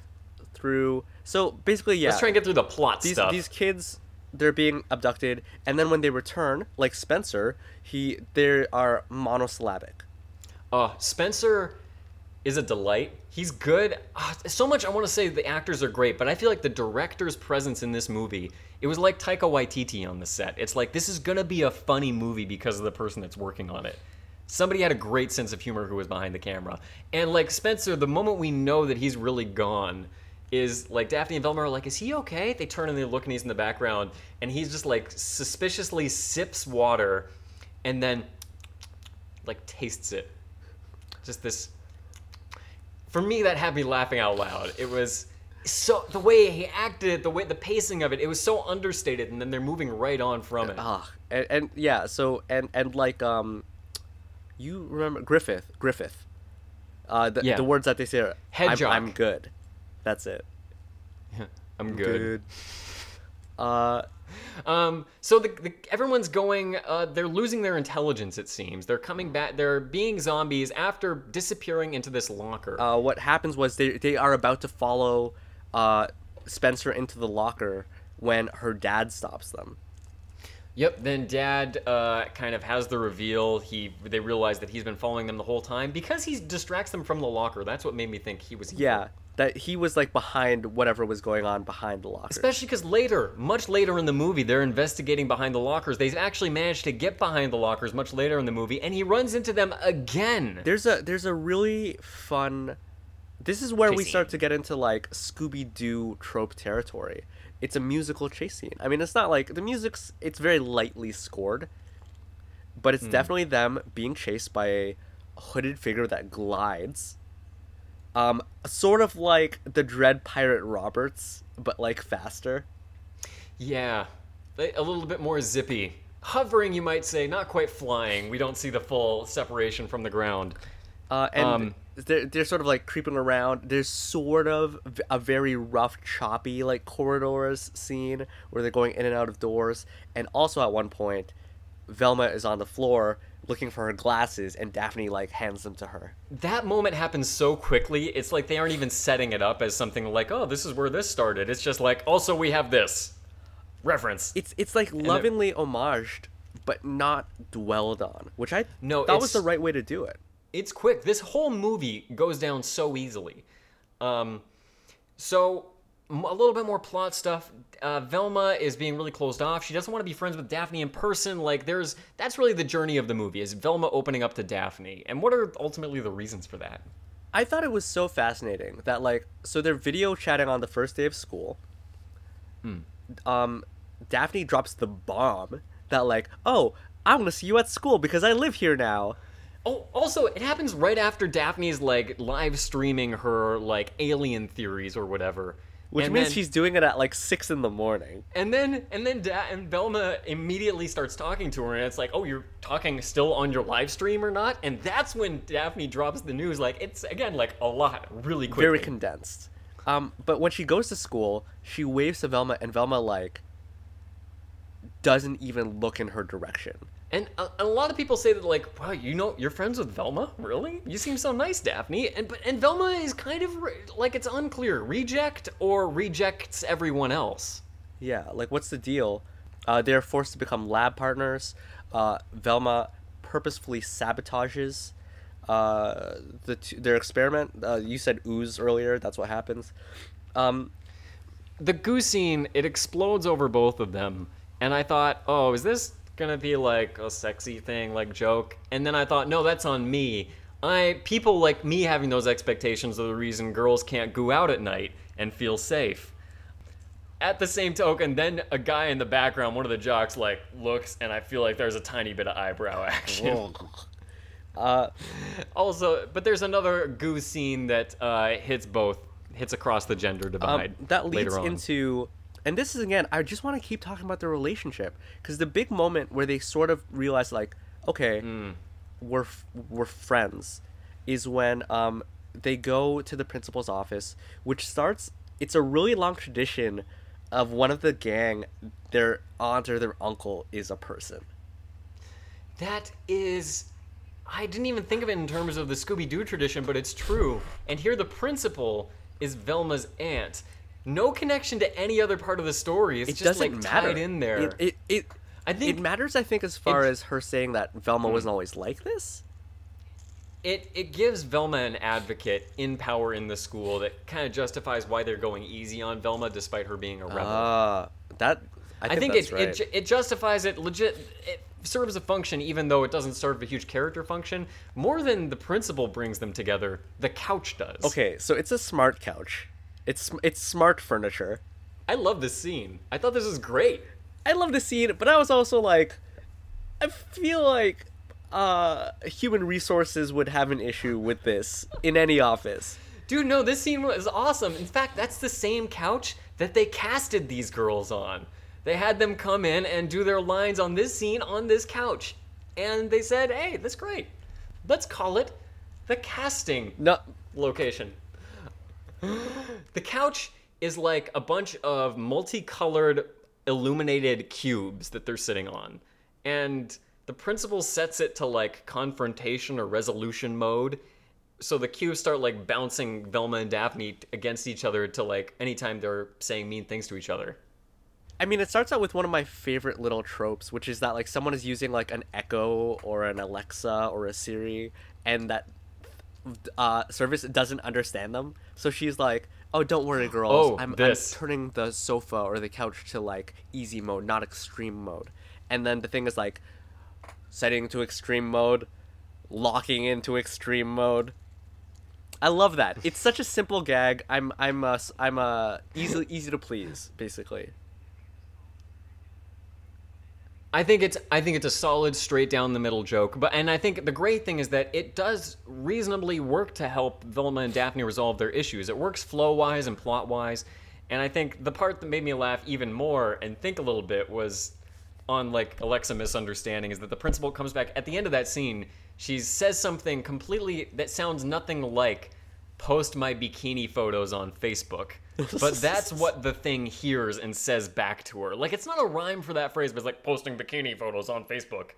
through so basically yeah Let's try and get through the plot these stuff. these kids they're being abducted and then when they return like spencer he they are monosyllabic Uh, Spencer is a delight. He's good. Ah, so much I want to say the actors are great, but I feel like the director's presence in this movie, it was like Taika Waititi on the set. It's like this is gonna be a funny movie because of the person that's working on it. Somebody had a great sense of humor who was behind the camera. And like Spencer, the moment we know that he's really gone is like Daphne and Velma are like, is he okay? They turn and they look and he's in the background and he's just like suspiciously sips water and then like tastes it. Just this for me that had me laughing out loud. It was so the way he acted, the way the pacing of it, it was so understated and then they're moving right on from it. ah and, and yeah so and and like um you remember griffith griffith uh the, Yeah. the words that they say are I'm. I'm good that's it I'm good. uh Um, so the, the everyone's going. Uh, they're losing their intelligence. It seems they're coming back. They're being zombies after disappearing into this locker. uh, what happens was they they are about to follow uh, Spencer into the locker when her dad stops them. Yep. Then Dad uh, kind of has the reveal. He they realize that he's been following them the whole time because he distracts them from the locker. That's what made me think he was. evil. Yeah, that he was like behind whatever was going on behind the locker. Especially because later, much later in the movie, they're investigating behind the lockers. They actually managed to get behind the lockers much later in the movie, and he runs into them again. there's a there's a really fun This is where we Chase start scene. to get into like Scooby Doo trope territory. It's a musical chase scene. I mean, it's not like the music's. It's very lightly scored, but it's hmm. definitely them being chased by a hooded figure that glides. Um, sort of like the Dread Pirate Roberts, but like faster. Yeah, a a little bit more zippy. Hovering, you might say, not quite flying. We don't see the full separation from the ground. Uh, and Um, they're, they're sort of like creeping around. There's sort of a very rough, choppy like corridors scene where they're going in and out of doors. And also at one point, Velma is on the floor looking for her glasses, and Daphne like hands them to her. That moment happens so quickly, it's like they aren't even setting it up as something like, oh, this is where this started. It's just like, also, we have this. Reference. It's it's like lovingly homaged, but not dwelled on, which I No, that was the right way to do it. it's quick. This whole movie goes down so easily. Um, so a little bit more plot stuff. Uh, Velma is being really closed off. She doesn't want to be friends with Daphne in person. Like, there's that's really the journey of the movie is Velma opening up to Daphne. And what are ultimately the reasons for that? I thought it was so fascinating that like so they're video chatting on the first day of school. Um, Daphne drops the bomb that like, oh, I'm gonna see you at school because I live here now. Oh, also, it happens right after Daphne's like live streaming her like alien theories or whatever. Which And means then- she's doing it at like six in the morning. And then and then da- and Velma immediately starts talking to her, and it's like, oh, you're talking still on your live stream or not? And that's when Daphne drops the news. Like it's again like a lot, really quickly. Very condensed. Um, but when she goes to school, she waves to Velma, and Velma like doesn't even look in her direction. And a, a lot of people say that like, wow, you know, you're friends with Velma, really? You seem so nice, Daphne. And but and Velma is kind of re- like it's unclear, reject or rejects everyone else. Yeah, like what's the deal? Uh, they're forced to become lab partners. Uh, Velma purposefully sabotages uh, the t- their experiment. Uh, you said ooze earlier. That's what happens. Um, the goo scene it explodes over both of them and i thought oh is this gonna be like a sexy thing like joke. And then i thought no that's on me. I people like me having those expectations are the reason girls can't go out at night and feel safe. At the same token then a guy in the background one of the jocks like looks and i feel like there's a tiny bit of eyebrow action. Uh, also but there's another goo scene that uh, hits both hits across the gender um, divide that leads into, and this is again. I just want to keep talking about their relationship because the big moment where they sort of realize like, okay, Hmm. we're f- we're friends, is when um they go to the principal's office, which starts. It's a really long tradition of one of the gang, their aunt or their uncle is a person. That is. I didn't even think of it in terms of the Scooby Doo tradition, but it's true. And here the principal is Velma's aunt. No connection to any other part of the story. It's It just doesn't like matter. tied in there. It it, it I think- it matters. I think as far as her saying that Velma wasn't always like this. it it gives Velma an advocate in power in the school that kind of justifies why they're going easy on Velma despite her being a rebel. Ah, that I I think, think, that's it, right. it it justifies it legit. It serves a function, even though it doesn't serve a huge character function. More than the principal brings them together, the couch does. Okay, so it's a smart couch. It's it's smart furniture. I love this scene. I thought this was great. I love the scene, but I was also like, I feel like uh, human resources would have an issue with this in any office. Dude, no, this scene was awesome. In fact, that's the same couch that they casted these girls on. They had them come in and do their lines on this scene on this couch. And they said, hey, that's great. Let's call it the casting No, location. The couch is like a bunch of multicolored illuminated cubes that they're sitting on. And the principal sets it to like confrontation or resolution mode. So the cubes start like bouncing Velma and Daphne against each other to like anytime they're saying mean things to each other. I mean it starts out with one of my favorite little tropes, which is that like someone is using like an Echo or an Alexa or a Siri, and that uh, service doesn't understand them. So she's like, "Oh, don't worry, girls. Oh, I'm, I'm turning the sofa or the couch to like easy mode, not extreme mode." And then the thing is like setting to extreme mode, locking into extreme mode. I love that. It's such a simple gag. I'm I'm uh, s- I'm uh, easy easy to please, basically. I think it's I think it's a solid straight down the middle joke, but and I think the great thing is that it does reasonably work to help Velma and Daphne resolve their issues. It works flow wise and plot wise, and I think the part that made me laugh even more and think a little bit was on like Alexa misunderstanding is that the principal comes back at the end of that scene. She says something completely that sounds nothing like post my bikini photos on Facebook. But that's what the thing hears and says back to her. Like it's not a rhyme for that phrase, but it's like posting bikini photos on Facebook.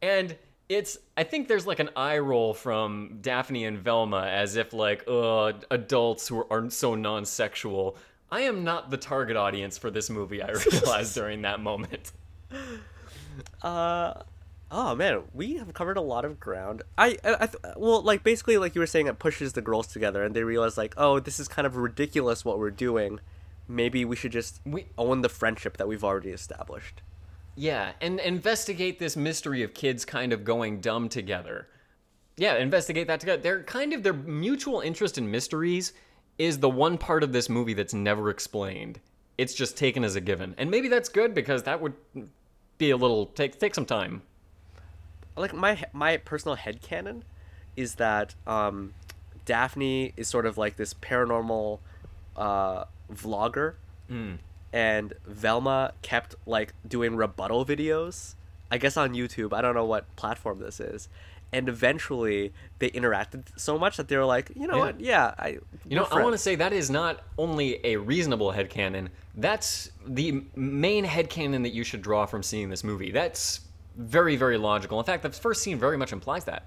And it's I think there's like an eye roll from Daphne and Velma as if like, uh, adults who aren't so non-sexual. I am not the target audience for this movie, I realized during that moment. Uh, oh man, we have covered a lot of ground. I, I, I th- well, like basically, like you were saying, it pushes the girls together, and they realize like, oh, this is kind of ridiculous what we're doing. Maybe we should just We- own the friendship that we've already established. Yeah, and investigate this mystery of kids kind of going dumb together. Yeah, investigate that together. They're kind of their mutual interest in mysteries is the one part of this movie that's never explained. It's just taken as a given. And maybe that's good because that would be a little take take some time. Like my my personal headcanon is that um, Daphne is sort of like this paranormal uh, vlogger, and Velma kept like doing rebuttal videos. I guess on YouTube. I don't know what platform this is. And eventually, they interacted so much that they were like, you know Yeah. what? Yeah, I. You know, I want to say that is not only a reasonable head headcanon, that's the main head headcanon that you should draw from seeing this movie. That's very, very logical. In fact, the first scene very much implies that.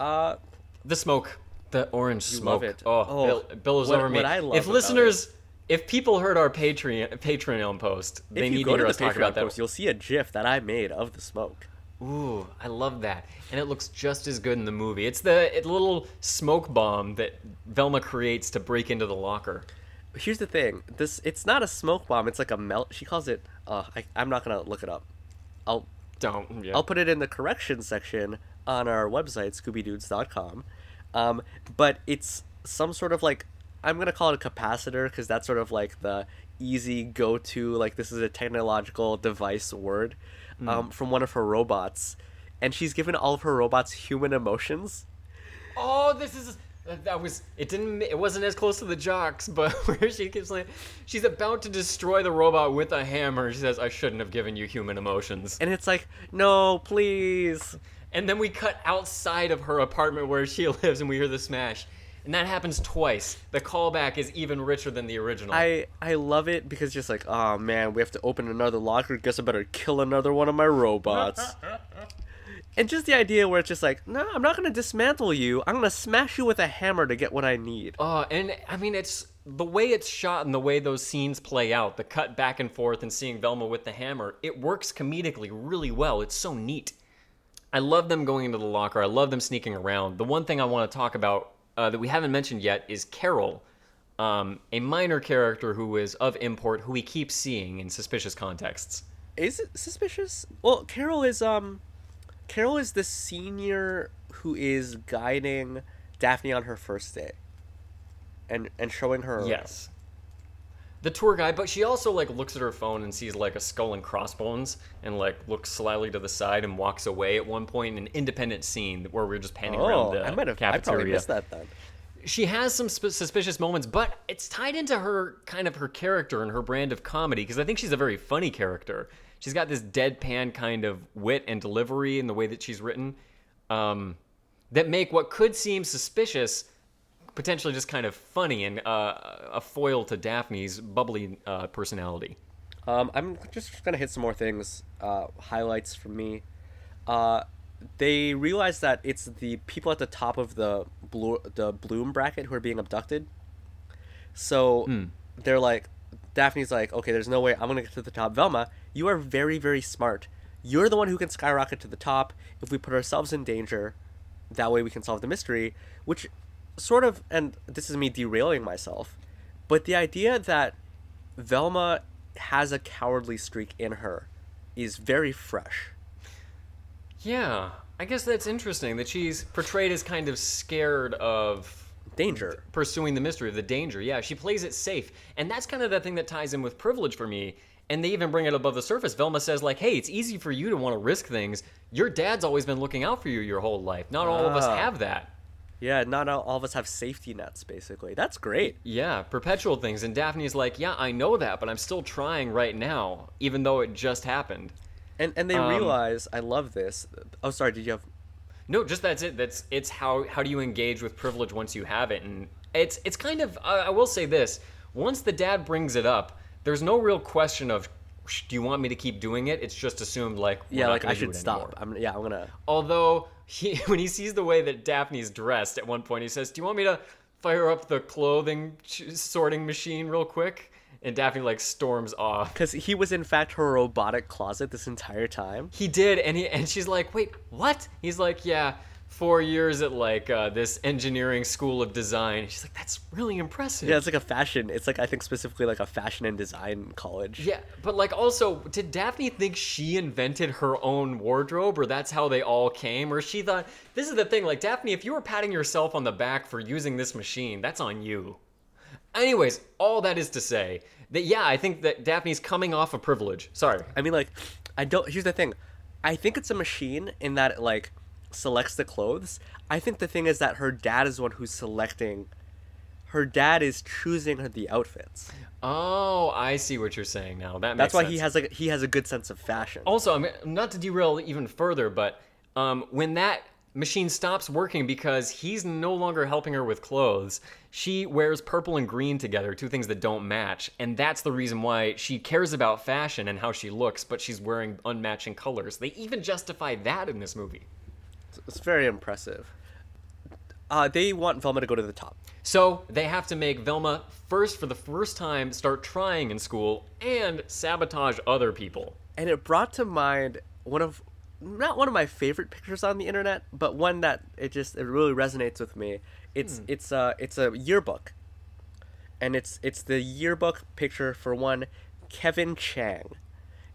Uh, The smoke, the orange You smoke. love it. Oh, Oh, bill, billows what- over me. what I love if listeners, if people heard our Patreon Patreon post, they need to hear us talk Patreon about that. post, you'll see a GIF that I made of the smoke. Ooh, I love that, and it looks just as good in the movie. It's the it little smoke bomb that Velma creates to break into the locker. Here's the thing. This it's not a smoke bomb. It's like a melt. She calls it. Uh, I, I'm not gonna look it up. I'll Don't. Yeah. I'll put it in the correction section on our website scoobydudes.com. Um, but it's some sort of like I'm gonna call it a capacitor because that's sort of like the easy go-to like this is a technological device word um, from one of her robots, and she's given all of her robots human emotions. Oh, this is that- that was it. Didn't it wasn't as close to the jocks, but where she keeps like she's about to destroy the robot with a hammer. She says, "I shouldn't have given you human emotions." And it's like, no, please. And then we cut outside of her apartment where she lives, and we hear the smash. And that happens twice. The callback is even richer than the original. I I love it because it's just like, oh man, we have to open another locker. Guess I better kill another one of my robots. and just the idea where it's just like, no, I'm not gonna dismantle you. I'm gonna smash you with a hammer to get what I need. Oh, and I mean, it's the way it's shot and the way those scenes play out, the cut back and forth and seeing Velma with the hammer, it works comedically really well. It's so neat. I love them going into the locker. I love them sneaking around. The one thing I want to talk about uh, that we haven't mentioned yet is Carol, um, a minor character who is of import, who we keep seeing in suspicious contexts. Is it suspicious? Well, Carol is um, Carol is the senior who is guiding Daphne on her first day. And and showing her. around. Yes. The tour guide, but she also like looks at her phone and sees like a skull and crossbones and like looks slyly to the side and walks away at one point in an independent scene where we're just panning Oh, around the I might have. I probably missed that then. She has some sp- suspicious moments, but it's tied into her kind of her character and her brand of comedy because I think she's a very funny character. She's got this deadpan kind of wit and delivery in the way that she's written um, that make what could seem suspicious potentially just kind of funny and uh, a foil to Daphne's bubbly uh, personality. Um, I'm just gonna hit some more things, uh, highlights from me. Uh, they realize that it's the people at the top of the blue, the bloom bracket who are being abducted. So they're like, Daphne's like, okay, there's no way I'm gonna get to the top. Velma, you are very, very smart. You're the one who can skyrocket to the top. If we put ourselves in danger, that way we can solve the mystery. Which, sort of, and this is me derailing myself, but the idea that Velma has a cowardly streak in her is very fresh. Yeah, I guess that's interesting that she's portrayed as kind of scared of danger. pursuing the mystery of the danger. Yeah, she plays it safe. And that's kind of the thing that ties in with privilege for me. And they even bring it above the surface. Velma says, like, hey, it's easy for you to want to risk things. Your dad's always been looking out for you your whole life. Not all of us Ah. have that. Yeah, not all, all of us have safety nets. Basically, that's great. Yeah, perpetual things. And Daphne's like, yeah, I know that, but I'm still trying right now, even though it just happened. And and they Um, realize I love this. Oh, sorry. Did you have? No, just that's it. That's it's how how do you engage with privilege once you have it, and it's it's kind of uh, I will say this: once the dad brings it up, there's no real question of do you want me to keep doing it. It's just assumed like Yeah, like I should stop. I'm yeah. I'm gonna. Although he when he sees the way that Daphne's dressed at one point, he says, "Do you want me to fire up the clothing sorting machine real quick?" And Daphne like storms off. Because he was in fact her robotic closet this entire time. He did, and he and she's like, "Wait, what?" He's like, "Yeah, four years at like uh, this engineering school of design." She's like, "That's really impressive." Yeah, it's like a fashion. It's like I think specifically like a fashion and design college. Yeah, but like also, did Daphne think she invented her own wardrobe, or that's how they all came, or she thought this is the thing? Like Daphne, if you were patting yourself on the back for using this machine, that's on you. Anyways, all that is to say that yeah, I think that Daphne's coming off of privilege. Sorry. I mean, like, I don't. Here's the thing. I think it's a machine in that it like selects the clothes. I think the thing is that her dad is the one who's selecting. Her dad is choosing her the outfits. Oh, I see what you're saying now. That makes That's why sense. he has like he has a good sense of fashion. Also, I mean, not to derail even further, but um, when that machine stops working because he's no longer helping her with clothes, she wears purple and green together, two things that don't match, and that's the reason why she cares about fashion and how she looks, but she's wearing unmatching colors. They even justify that in this movie. It's very impressive. Uh, they want Velma to go to the top. So they have to make Velma first, for the first time, start trying in school and sabotage other people. and it brought to mind one of not one of my favorite pictures on the internet, but one that it just it really resonates with me. It's hmm. it's a it's a yearbook, and it's it's the yearbook picture for one Kevin Chang,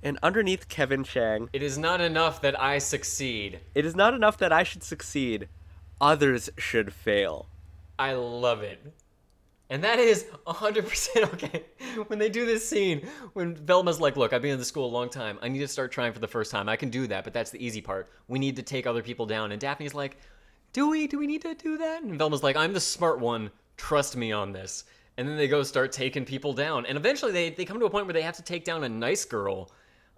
and underneath Kevin Chang, It is not enough that I succeed. it is not enough that I should succeed, others should fail. I love it. And that is 100% okay. When they do this scene, when Velma's like, Look, I've been in the school a long time. I need to start trying for the first time. I can do that, but that's the easy part. We need to take other people down. And Daphne's like, Do we? Do we need to do that? And Velma's like, I'm the smart one. Trust me on this. And then they go start taking people down. And eventually they, they come to a point where they have to take down a nice girl.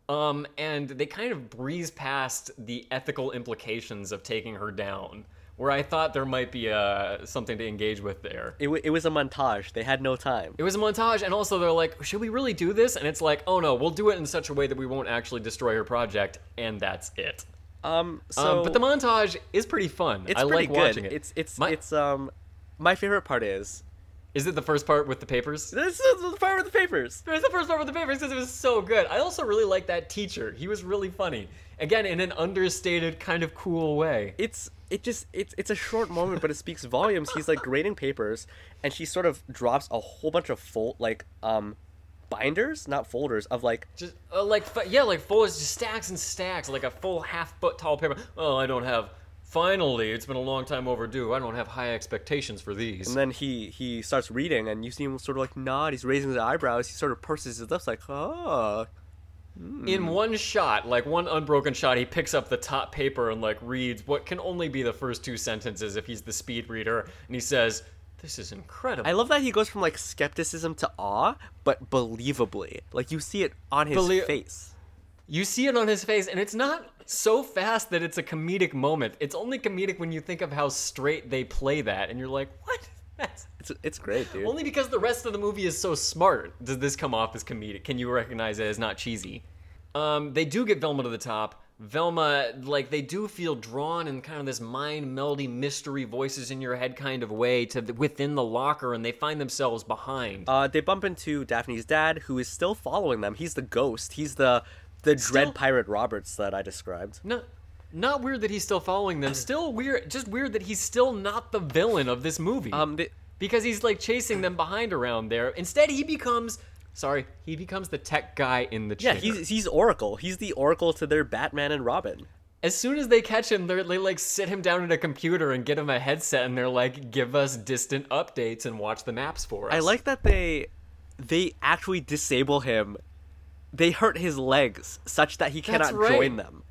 Um, and they kind of breeze past the ethical implications of taking her down. Where I thought there might be uh, something to engage with there. It, w- it was a montage. They had no time. It was a montage, and also they're like, should we really do this? And it's like, oh no, we'll do it in such a way that we won't actually destroy her project, and that's it. Um, so um, but the montage is pretty fun. it's I pretty like good. watching it. It's it's My- it's um, my favorite part is Is it the first part with the papers? this is the part with the papers. It was the first part with the papers because it was so good. I also really like that teacher. He was really funny. Again, in an understated, kind of cool way. it's it just it's it's a short moment but it speaks volumes he's like grading papers and she sort of drops a whole bunch of fold like um binders not folders of like Just uh, like yeah, like full just stacks and stacks, like a full half foot tall paper. Oh, I don't have. Finally, it's been a long time overdue. I don't have high expectations for these. and then he he starts reading and you see him sort of like nod he's raising his eyebrows he sort of purses his lips like oh In hmm. one shot, like one unbroken shot, he picks up the top paper and like reads what can only be the first two sentences if he's the speed reader, and he says, "This is incredible." i love that he goes from like skepticism to awe but believably like you see it on his Belie- face You see it on his face, and it's not so fast that it's a comedic moment. It's only comedic when you think of how straight they play that, and you're like, what? It's it's great dude only because the rest of the movie is so smart does this come off as comedic. Can you recognize it as not cheesy? Um, they do get Velma to the top. Velma, like, they do feel drawn in kind of this mind meldy mystery voices in your head kind of way to the, within the locker, and they find themselves behind. Uh, they bump into Daphne's dad, who is still following them. He's the ghost. He's the the dread pirate Roberts that I described. Not, not weird that he's still following them. Still weird. Just weird that he's still not the villain of this movie. Um, they, because he's like chasing them behind around there. Instead, he becomes. Sorry, he becomes the tech guy in the yeah, he's he's Oracle. He's the Oracle to their Batman and Robin. as soon as they catch him, they're, they like sit him down at a computer and get him a headset, and they're like, "Give us distant updates and watch the maps for us." I like that they they actually disable him. They hurt his legs such that he cannot right. join them.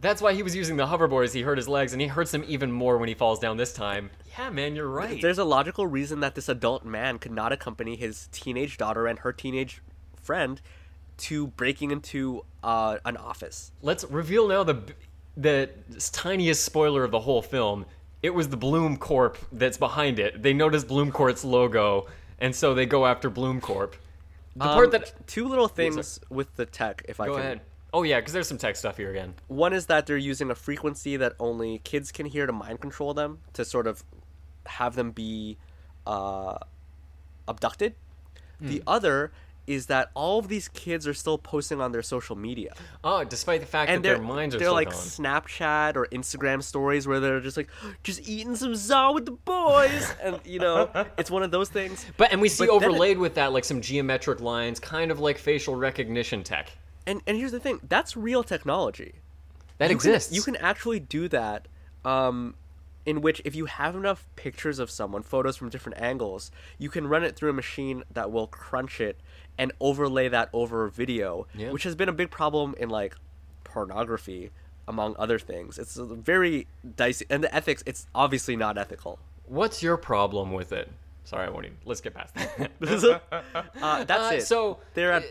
That's why he was using the hoverboard. As he hurt his legs, and he hurts him even more when he falls down this time. Yeah, man, you're right. There's a logical reason that this adult man could not accompany his teenage daughter and her teenage friend to breaking into uh, an office. Let's reveal now the the tiniest spoiler of the whole film. It was the Bloom Corp that's behind it. They noticed Bloom Corp's logo, and so they go after Bloom Corp. The part Um, that two little things with the tech, if I go can. ahead. Oh yeah, because there's some tech stuff here again. One is that they're using a frequency that only kids can hear to mind control them to sort of have them be uh, abducted. The Hmm. other is that all of these kids are still posting on their social media. Oh, despite the fact and that their minds are they're like gone. Snapchat or Instagram stories where they're just like, just eating some za with the boys, and you know, it's one of those things. But and we see But then it- overlaid with that like some geometric lines, kind of like facial recognition tech. And and here's the thing, that's real technology. That You can- exists. you can actually do that. Um, in which, if you have enough pictures of someone, photos from different angles, you can run it through a machine that will crunch it and overlay that over video, Yeah. which has been a big problem in like pornography, among other things. It's a very dicey, and the ethics. It's obviously not ethical. What's your problem with it? Sorry, I won't even. Let's get past that. uh, that's Uh, it. so, they're at.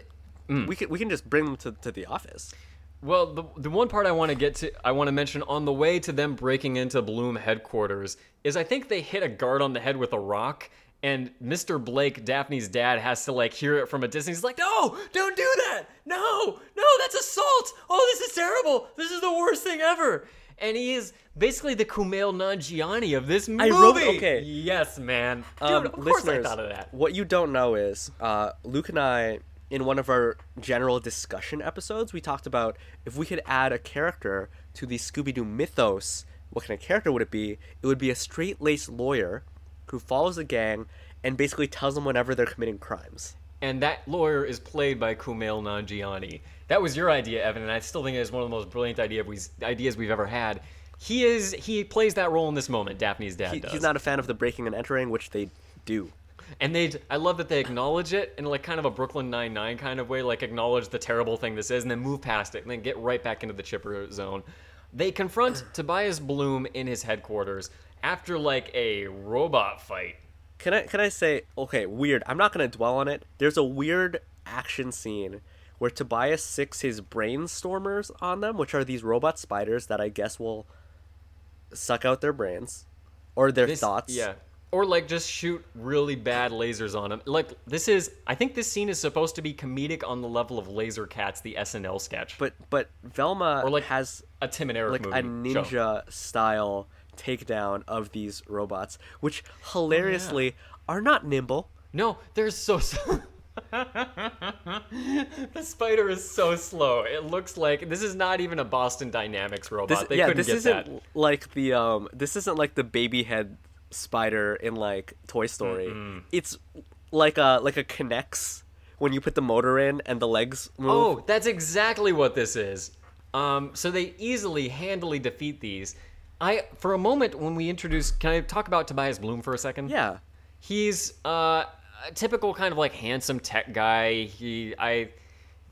Mm. We can we can just bring them to, to the office. Well, the, the one part I want to get to, I want to mention on the way to them breaking into Bloom headquarters is I think they hit a guard on the head with a rock, and Mr. Blake, Daphne's dad, has to like hear it from a distance. He's like, "No, don't do that! No, no, that's assault! Oh, this is terrible! This is the worst thing ever!" And he is basically the Kumail Nanjiani of this movie. I wrote- okay. Yes, man. Dude, Um, of course I thought of that. What you don't know is uh, Luke and I, in one of our general discussion episodes, we talked about if we could add a character to the Scooby Doo mythos, what kind of character would it be? It would be a straight laced lawyer who follows a gang and basically tells them whenever they're committing crimes. and that lawyer is played by Kumail Nanjiani. That was your idea, Evan, and I still think it is one of the most brilliant idea we, ideas we've ever had. He is he plays that role in this moment. Daphne's dad He, does. he's not a fan of the breaking and entering, which they do. And they I love that they acknowledge it in like kind of a Brooklyn Nine Nine kind of way, like acknowledge the terrible thing this is, and then move past it, and then get right back into the chipper zone. They confront Tobias Bloom in his headquarters after like a robot fight. Can I can I say okay, weird. I'm not gonna dwell on it. There's a weird action scene where Tobias sicks his brainstormers on them, which are these robot spiders that I guess will suck out their brains or their This- thoughts. Yeah. Or like just shoot really bad lasers on him. Like this is I think this scene is supposed to be comedic on the level of Laser Cats, the SNL sketch. But but Velma Or like has a Tim and Eric like movie. a show. ninja style takedown of these robots, which Oh, hilariously are not nimble. No, they're so slow. the spider is so slow. It looks like this is not even a Boston Dynamics robot. This, they yeah, couldn't this get isn't that. like the um. This isn't like the baby head spider in like Toy Story. It's like a like a K'NEX when you put the motor in and the legs move. Oh, that's exactly what this is. Um, so they easily, handily defeat these. I, for a moment, when we introduce, can I talk about Tobias Bloom for a second? yeah. He's uh, a typical kind of like handsome tech guy. He, I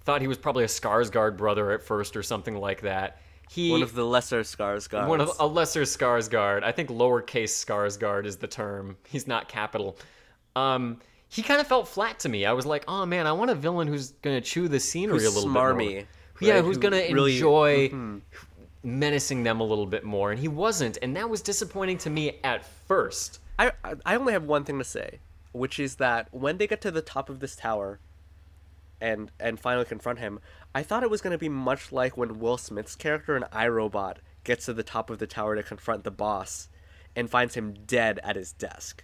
thought he was probably a Skarsgård brother at first or something like that. He, One of the lesser Skarsgårds. one of a lesser Skarsgård. I think lowercase Skarsgård is the term. He's not capital. Um, he kind of felt flat to me. I was like, oh man, I want a villain who's gonna chew the scenery Who's a little smarmy, bit more. Yeah, right? who's Who gonna really- enjoy Mhm. menacing them a little bit more, and he wasn't, and that was disappointing to me at first. I- I only have one thing to say, which is that when they get to the top of this tower, and and finally confront him, I thought it was going to be much like when Will Smith's character in I, Robot gets to the top of the tower to confront the boss, and finds him dead at his desk.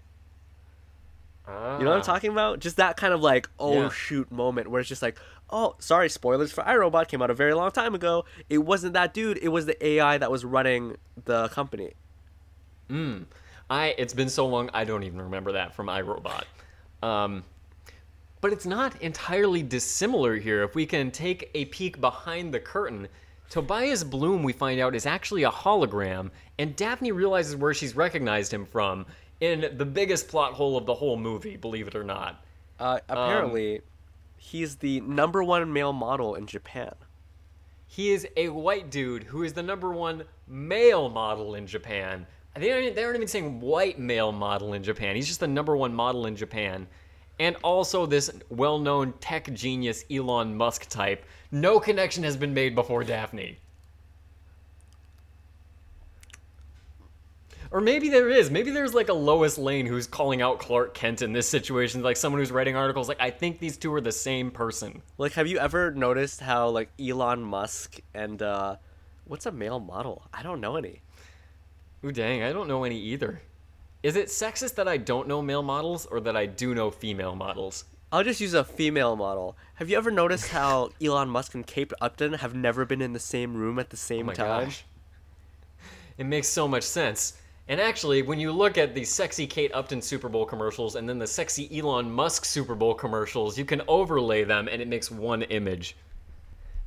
You know what I'm talking about? Just that kind of like, oh Yeah. shoot moment where it's just like, oh, sorry, spoilers for I, Robot came out a very long time ago. It wasn't that dude, it was the AI that was running the company. Mm. I it's been so long I don't even remember that from I, Robot. Um, but it's not entirely dissimilar here. If we can take a peek behind the curtain, Tobias Bloom, we find out, is actually a hologram, and Daphne realizes where she's recognized him from in the biggest plot hole of the whole movie, believe it or not. Uh, apparently, he's the number one male model in Japan. He is a white dude who is the number one male model in Japan. They aren't, they aren't even saying white male model in Japan. He's just the number one model in Japan. And also this well known tech genius Elon Musk type. No connection has been made before Daphne. Or maybe there is. Maybe there's like a Lois Lane who's calling out Clark Kent in this situation, like someone who's writing articles. Like, I think these two are the same person. Like, have you ever noticed how like Elon Musk and uh, what's a male model? I don't know any. Ooh, dang, I don't know any either. Is it sexist that I don't know male models or that I do know female models? I'll just use a female model. Have you ever noticed how Elon Musk and Kate Upton have never been in the same room at the Oh same my time? gosh. It makes so much sense. And actually, when you look at the sexy Kate Upton Super Bowl commercials and then the sexy Elon Musk Super Bowl commercials, you can overlay them and it makes one image.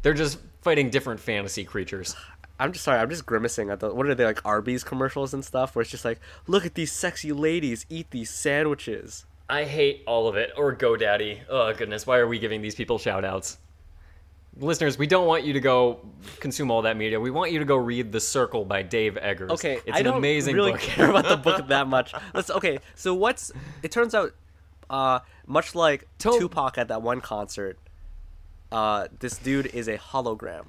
They're just fighting different fantasy creatures. I'm just sorry. I'm just grimacing at the what are they like Arby's commercials and stuff where it's just like, look at these sexy ladies eat these sandwiches. I hate all of it. Or GoDaddy. Oh, goodness. Why are we giving these people shout outs? Listeners, we don't want you to go consume all that media. We want you to go read The Circle by Dave Eggers. Okay, it's I an don't amazing really book. care about the book that much. Let's okay. So what's it turns out, uh, much like To- Tupac at that one concert, uh, this dude is a hologram.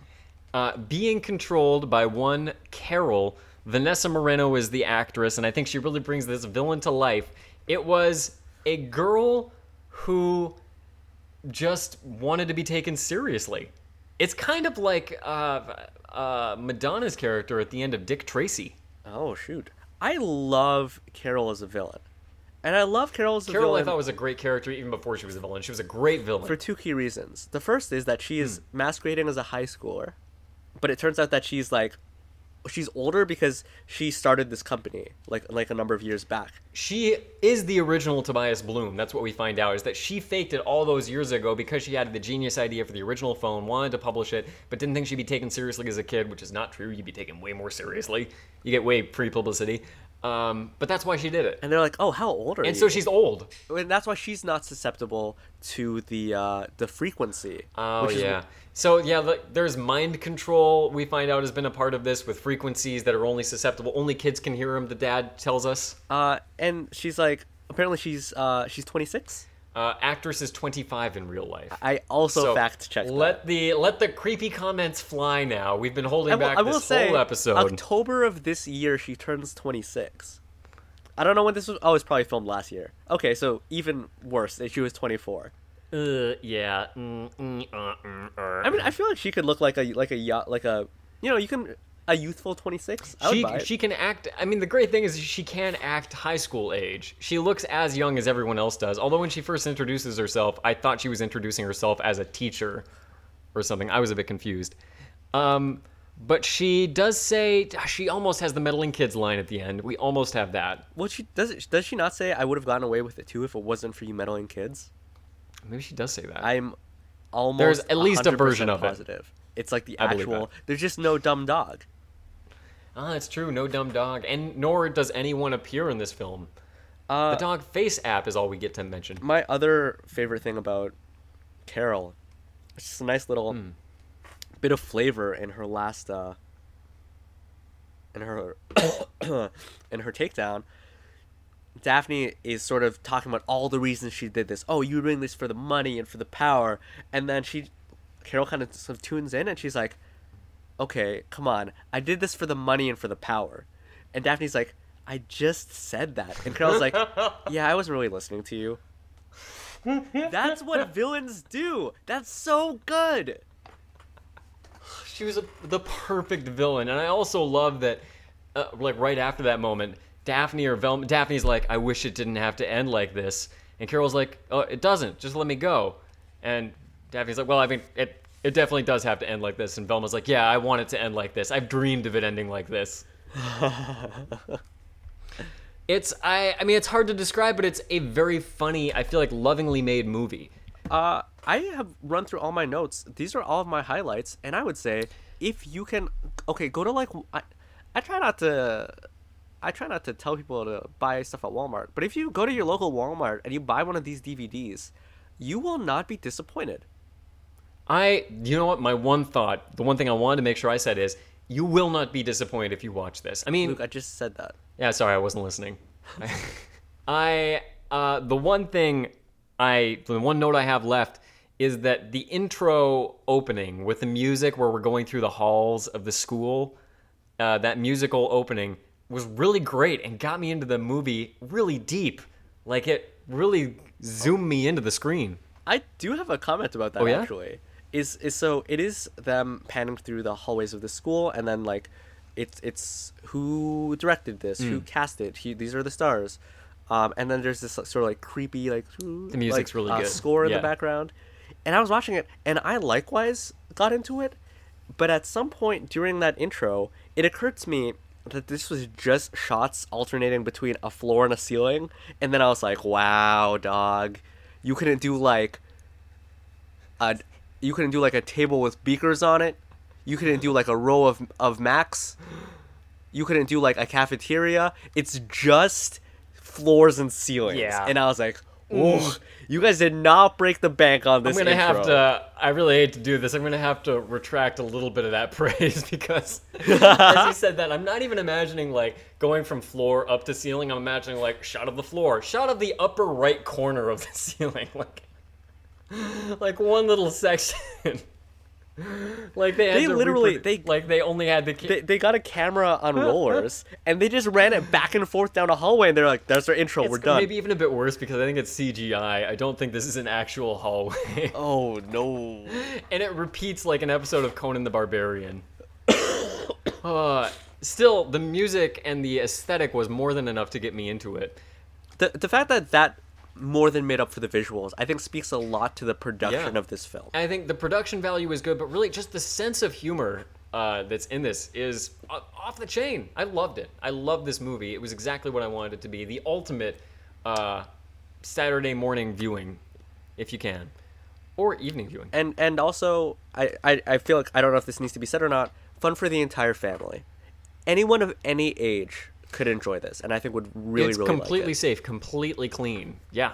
Uh, being controlled by one Carol. Vanessa Marano is the actress, and I think she really brings this villain to life. It was a girl who just wanted to be taken seriously. It's kind of like uh, uh, Madonna's character at the end of Dick Tracy. Oh shoot! I love Carol as a villain, and I love Carol as a Carol, I thought was a great character even before she was a villain. She was a great villain. for two key reasons. The first is that she Hmm. is masquerading as a high schooler, but it turns out that she's like, she's older because she started this company like like a number of years back. She is the original Tobias Bloom. That's what we find out is that she faked it all those years ago because she had the genius idea for the original phone, wanted to publish it, but didn't think she'd be taken seriously as a kid, which is not true. You'd be taken way more seriously. You get way free publicity. Um, but that's why she did it. And they're like, "Oh, how old are you?" And so she's old. and that's why she's not susceptible to the uh, the frequency. Oh which is- yeah. So yeah, look, there's mind control. We find out has been a part of this with frequencies that are only susceptible. Only kids can hear them. The dad tells us. Uh, and she's like, apparently she's uh she's 26. Uh, actress is 25 in real life. I also So fact checked. Let the let the creepy comments fly now. We've been holding I will, back I will this say, whole episode. October of this year, she turns 26. I don't know when this was. Oh, it's probably filmed last year. Okay, so even worse. That she was 24. Uh, yeah. Mm, mm, uh, mm, uh. I mean, I feel like she could look like a like a yo- like a you know you can a youthful 26. She she can act. I mean, the great thing is she can act high school age. She looks as young as everyone else does. Although when she first introduces herself, I thought she was introducing herself as a teacher or something. I was a bit confused. Um, but she does say she almost has the meddling kids line at the end. We almost have that. Well, she does. It, does she not say I would have gotten away with it too if it wasn't for you meddling kids? Maybe she does say that. I'm almost There's at least a version of it. positive. It's like the I actual. There's just no dumb dog. Ah, it's true. No dumb dog, and nor does anyone appear in this film. Uh, The dog face app is all we get to mention. my other favorite thing about Carol, it's just a nice little Hmm. bit of flavor in her last uh in her in her takedown. Daphne is sort of talking about all the reasons she did this. Oh, you were doing this for the money and for the power, and then she, Carol, kind of sort of tunes in and she's like, "Okay, come on, I did this for the money and for the power," and Daphne's like, "I just said that," and Carol's like, "Yeah, I wasn't really listening to you." That's what villains do. That's so good. She was a, the perfect villain, and I also love that. Uh, like right after that moment, Daphne or Velma, Daphne's like, "I wish it didn't have to end like this," and Carol's like, "Oh, it doesn't. Just let me go." And Daphne's like, "Well, I mean, it it definitely does have to end like this." And Velma's like, "Yeah, I want it to end like this. I've dreamed of it ending like this." It's I I mean it's hard to describe, but it's a very funny, I feel like lovingly made movie. Uh, I have run through all my notes. These are all of my highlights, and I would say if you can, okay, go to like I, I try not to, I try not to tell people to buy stuff at Walmart. But if you go to your local Walmart and you buy one of these DVDs, you will not be disappointed. I, you know what? My one thought, the one thing I wanted to make sure I said is, you will not be disappointed if you watch this. I mean, Luke, I just said that. Yeah, sorry, I wasn't listening. I uh, the one thing I the one note I have left is that the intro opening with the music where we're going through the halls of the school, uh, that musical opening was really great and got me into the movie really deep. Like it really zoomed me into the screen. I do have a comment about that Oh, yeah? actually. Is is so it is them panning through the hallways of the school and then like it's it's who directed this, who Hmm. cast it, he, these are the stars. Um, and then there's this sort of like creepy like the music's really good. score in Yeah. the background. And I was watching it and I likewise got into it, but at some point during that intro, it occurred to me that this was just shots alternating between a floor and a ceiling, and then I was like, "Wow, dog, you couldn't do like a you couldn't do like a table with beakers on it. You couldn't do like a row of of Macs. You couldn't do like a cafeteria. It's just floors and ceilings." Yeah. And I was like, "Oh, you guys did not break the bank on this. I'm gonna have to. I really hate to do this. I'm gonna have to retract a little bit of that praise because, as you said that, I'm not even imagining like going from floor up to ceiling. I'm imagining like shot of the floor, shot of the upper right corner of the ceiling, like, like one little section. like they They literally- reprodu- they- like they only had the. they, they got a camera on rollers and they just ran it back and forth down a hallway and they're like that's our intro we're done Maybe even a bit worse because I think it's CGI. I don't think this is an actual hallway. oh no and it repeats like an episode of Conan the Barbarian. uh, still, the music and the aesthetic was more than enough to get me into it. the, the fact that that more than made up for the visuals i think speaks a lot to the production Yeah. of this film I think the production value is good, but really just the sense of humor uh, that's in this is off the chain. I loved it. I loved this movie. It was exactly what I wanted it to be. The ultimate uh, Saturday morning viewing, if you can, or evening viewing. and and also I, I i feel like i don't know if this needs to be said or not fun for the entire family anyone of any age could enjoy this and i think would really it's really completely like safe, completely clean. Yeah.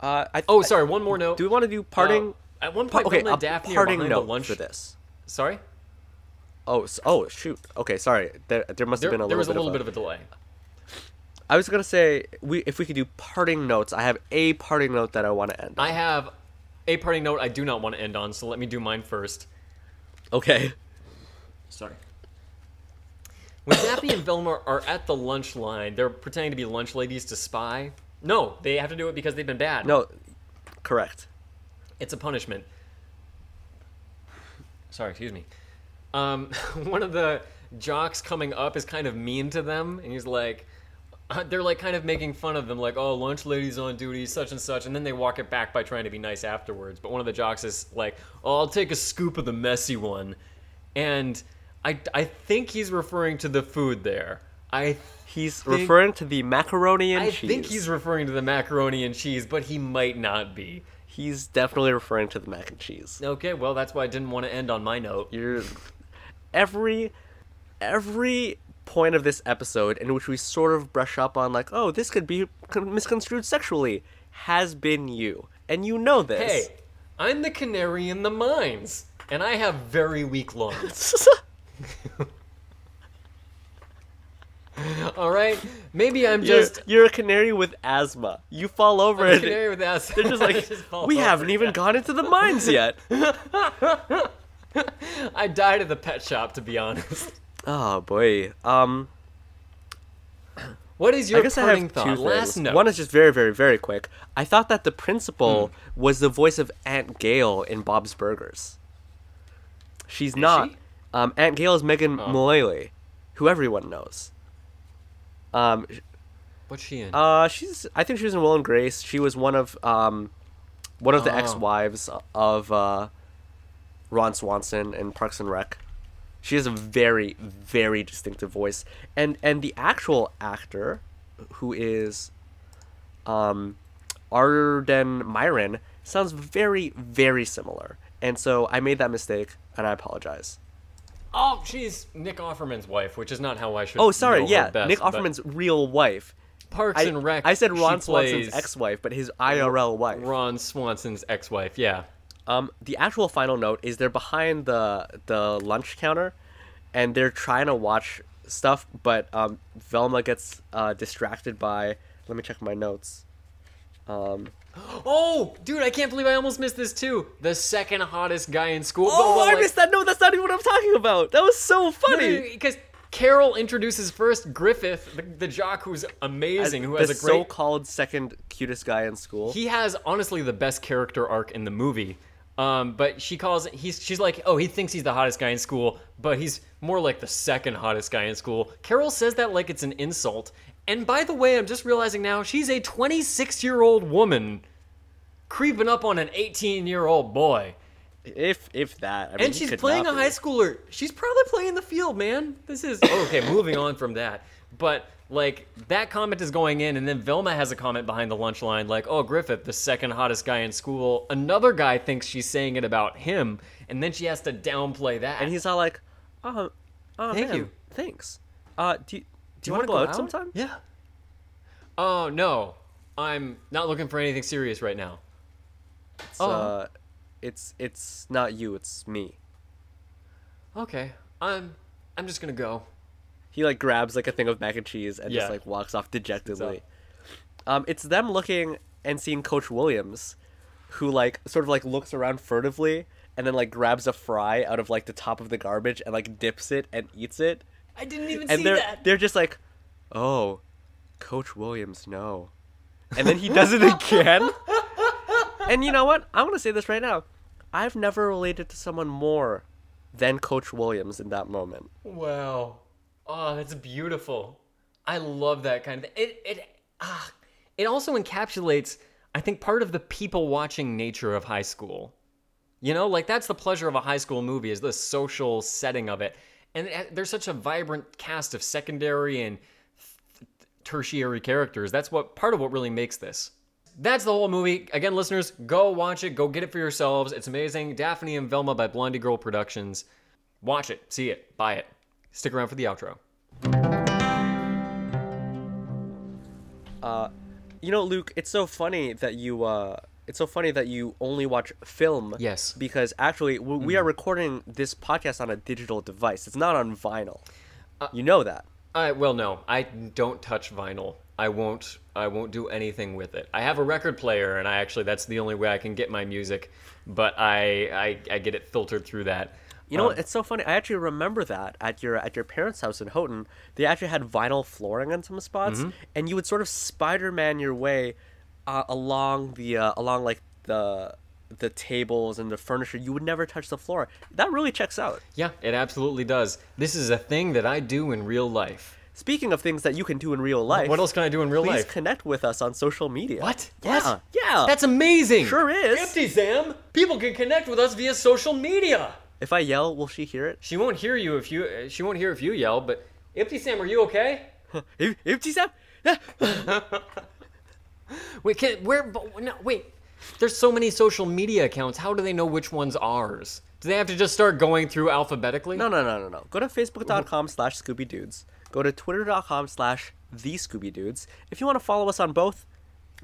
uh I, Oh, I- sorry. One more note. do we want to do parting Uh, at one point, okay a Daphne are parting behind note the lunch for this Sorry, oh s- oh shoot okay sorry there, there must there, have been a there little was a bit little of bit of a delay. I was gonna say we if we could do parting notes. I have a parting note that I want to end. on. I have a parting note I do not want to end on, so let me do mine first. Okay. Sorry. When Daphne and Velma are at the lunch line, they're pretending to be lunch ladies to spy. No, they have to do it because they've been bad. No, correct. It's a punishment. Sorry, excuse me. Um, one of the jocks coming up is kind of mean to them, and he's like, uh, they're like kind of making fun of them, like, oh, lunch ladies on duty, such and such, and then they walk it back by trying to be nice afterwards. But one of the jocks is like, oh, I'll take a scoop of the messy one, and I, I think he's referring to the food there. I He's think- referring to the macaroni and I cheese. I think he's referring to the macaroni and cheese, but he might not be. He's definitely referring to the mac and cheese. Okay, well, that's why I didn't want to end on my note. You're every every point of this episode in which we sort of brush up on like, oh, this could be misconstrued sexually, has been you, and you know this. Hey, I'm the canary in the mines, and I have very weak lungs. All right, maybe I'm you're, just you're a canary with asthma. You fall over I'm a canary with asthma. they're just like, fall we haven't even gone into the mines yet. I died at the pet shop, to be honest. Oh boy. Um, What is your I guess I have thought? two Last note. One is just very, very, very quick. I thought that the principal Hmm. was the voice of Aunt Gail in Bob's Burgers. She's not. she? Um, Aunt Gail is Megan Oh. Mullally, who everyone knows. Um, What's she in? uh, she's. I think she was in Will and Grace. She was one of um, one of the Oh. ex-wives of uh, Ron Swanson in Parks and Rec. She has a very, very distinctive voice, and and the actual actor, who is, um, Arden Myrin sounds very, very similar. And so I made that mistake, and I apologize. Oh, she's Nick Offerman's wife, which is not how I should. Oh, sorry, yeah, best, Nick Offerman's real wife. Parks I, and Rec. I said Ron Swanson's ex-wife, but his IRL wife. Ron Swanson's ex-wife. Yeah. Um, the actual final note is they're behind the the lunch counter, and they're trying to watch stuff, but um, Velma gets uh, distracted by. Let me check my notes. Um, Oh, dude, I can't believe I almost missed this too. The second hottest guy in school. oh, well, I like- missed that note. That's not even what I'm talking about. That was so funny. Because Carol introduces first Griffith, the, the jock who's amazing, who the has a great. so-called second cutest guy in school. he has honestly the best character arc in the movie. Um, but she calls he's she's like, oh, he thinks he's the hottest guy in school, but he's more like the second hottest guy in school. Carol says that like it's an insult. And by the way, I'm just realizing now she's a 26 year old woman creeping up on an 18 year old boy. if if that. I mean, And she's playing a high schooler. She's probably playing the field, man. This is okay. moving on from that, but like that comment is going in, and then Velma has a comment behind the lunch line, like, "Oh, Griffith, the second hottest guy in school." Another guy thinks she's saying it about him, and then she has to downplay that. and he's all like, "Oh, oh Thank man, you. thanks. Uh, do you, do you want to go out sometime?" Yeah. Oh no, I'm not looking for anything serious right now. It's, Oh. uh, it's it's not you, it's me. Okay, I'm I'm just gonna go. He like grabs like a thing of mac and cheese and Yeah. just like walks off dejectedly. Um, it's them looking and seeing Coach Williams, who like sort of like looks around furtively and then like grabs a fry out of like the top of the garbage and like dips it and eats it. I didn't even And see they're that. they're just like, oh, Coach Williams, no. And then he does it again. and you know what? I'm gonna say this right now. I've never related to someone more than Coach Williams in that moment. Wow. Oh, that's beautiful. I love that kind of it it ah it also encapsulates I think part of the people watching nature of high school. You know, like that's the pleasure of a high school movie is the social setting of it. And there's such a vibrant cast of secondary and th- tertiary characters. That's what part of what really makes this. That's the whole movie. Again, listeners, go watch it. Go get it for yourselves. It's amazing. Daphne and Velma by Blondie Girl Productions. Watch it, see it, buy it. Stick around for the outro. Uh, You know, Luke, it's so funny that you uh it's so funny that you only watch film. Yes. Mm-hmm. Because actually, w- we are recording this podcast on a digital device. It's not on vinyl. Uh, you know that. I well no, I don't touch vinyl. I won't I won't do anything with it. I have a record player and I actually that's the only way I can get my music, but I I, I get it filtered through that. You know, Um, what? it's so funny. I actually remember that at your at your parents' house in Houghton, they actually had vinyl flooring in some spots, Mm-hmm. and you would sort of Spider-Man your way uh, along the uh, along like the the tables and the furniture. You would never touch the floor. That really checks out. yeah, it absolutely does. This is a thing that I do in real life. Speaking of things that you can do in real life, What else can I do in real please life? Please connect with us on social media. What? Yeah, What? yeah. That's amazing. Sure is. Empty Sam. People can connect with us via social media. If I yell, will she hear it? She won't hear you if you uh, she won't hear if you yell, but Empty Sam, are you okay? Empty if she's up, yeah. Wait, can where? No, wait. There's so many social media accounts. How do they know which one's ours? Do they have to just start going through alphabetically? No, no, no, no, no. Go to facebook.com slash Scooby Dudes. Go to twitter.com slash the Scooby Dudes. If you want to follow us on both,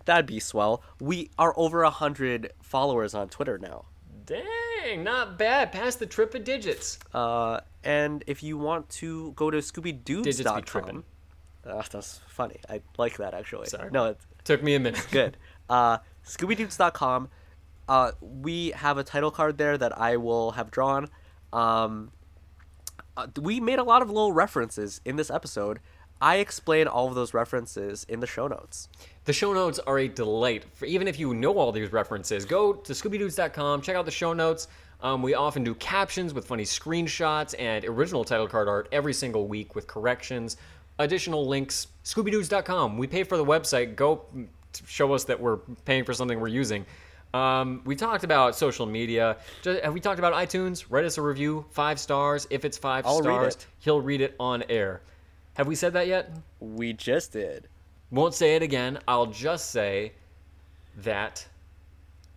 that'd be swell. We are over a hundred followers on Twitter now. Dang, not bad. Past the triple digits. Uh, and if you want to go to scoobydudes.com. Digits be ScoobyDudes.com. trippin'. Uh, that's funny. I like that actually. Sorry. No, it's Took me a minute. good. Uh, ScoobyDudes.com. Uh, we have a title card there that I will have drawn. Um, uh, we made a lot of little references in this episode. I explain all of those references in the show notes. The show notes are a delight. For even if you know all these references, go to ScoobyDudes.com, check out the show notes. Um, we often do captions with funny screenshots and original title card art every single week with corrections. Additional links, ScoobyDudes.com. We pay for the website. Go show us that we're paying for something we're using. Um, we talked about social media. Just, have we talked about iTunes? Write us a review, five stars. If it's 5 I'll read stars, it. he'll read it on air. Have we said that yet? We just did. Won't say it again. I'll just say that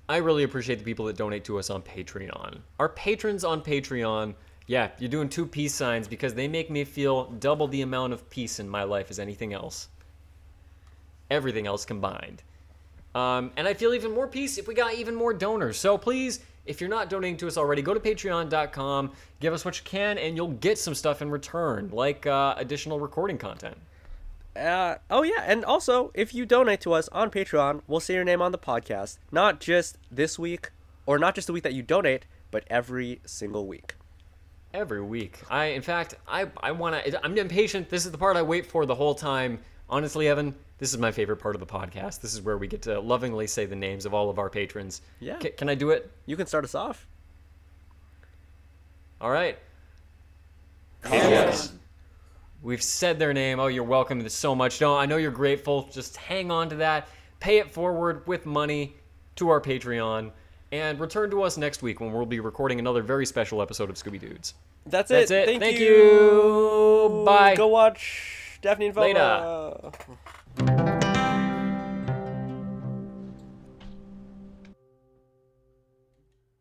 I really appreciate the people that donate to us on Patreon. Our patrons on Patreon, yeah, you're doing two peace signs because they make me feel double the amount of peace in my life as anything else. Everything else combined. Um, and I feel even more peace if we got even more donors. So please, if you're not donating to us already, go to patreon.com, give us what you can, and you'll get some stuff in return, like uh, additional recording content. Uh, oh yeah, and also if you donate to us on Patreon, we'll say your name on the podcast. Not just this week, or not just the week that you donate, but every single week. Every week. I, in fact, I, I want to. I'm impatient. This is the part I wait for the whole time. Honestly, Evan, this is my favorite part of the podcast. This is where we get to lovingly say the names of all of our patrons. Yeah. C- can I do it? You can start us off. All right. Yes. We've said their name. Oh, you're welcome to so much. No, I know you're grateful. Just hang on to that. Pay it forward with money to our Patreon. And return to us next week when we'll be recording another very special episode of Scooby Dudes. That's, That's it. it. Thank, Thank you. you. Bye. Go watch Daphne and Later. Velma.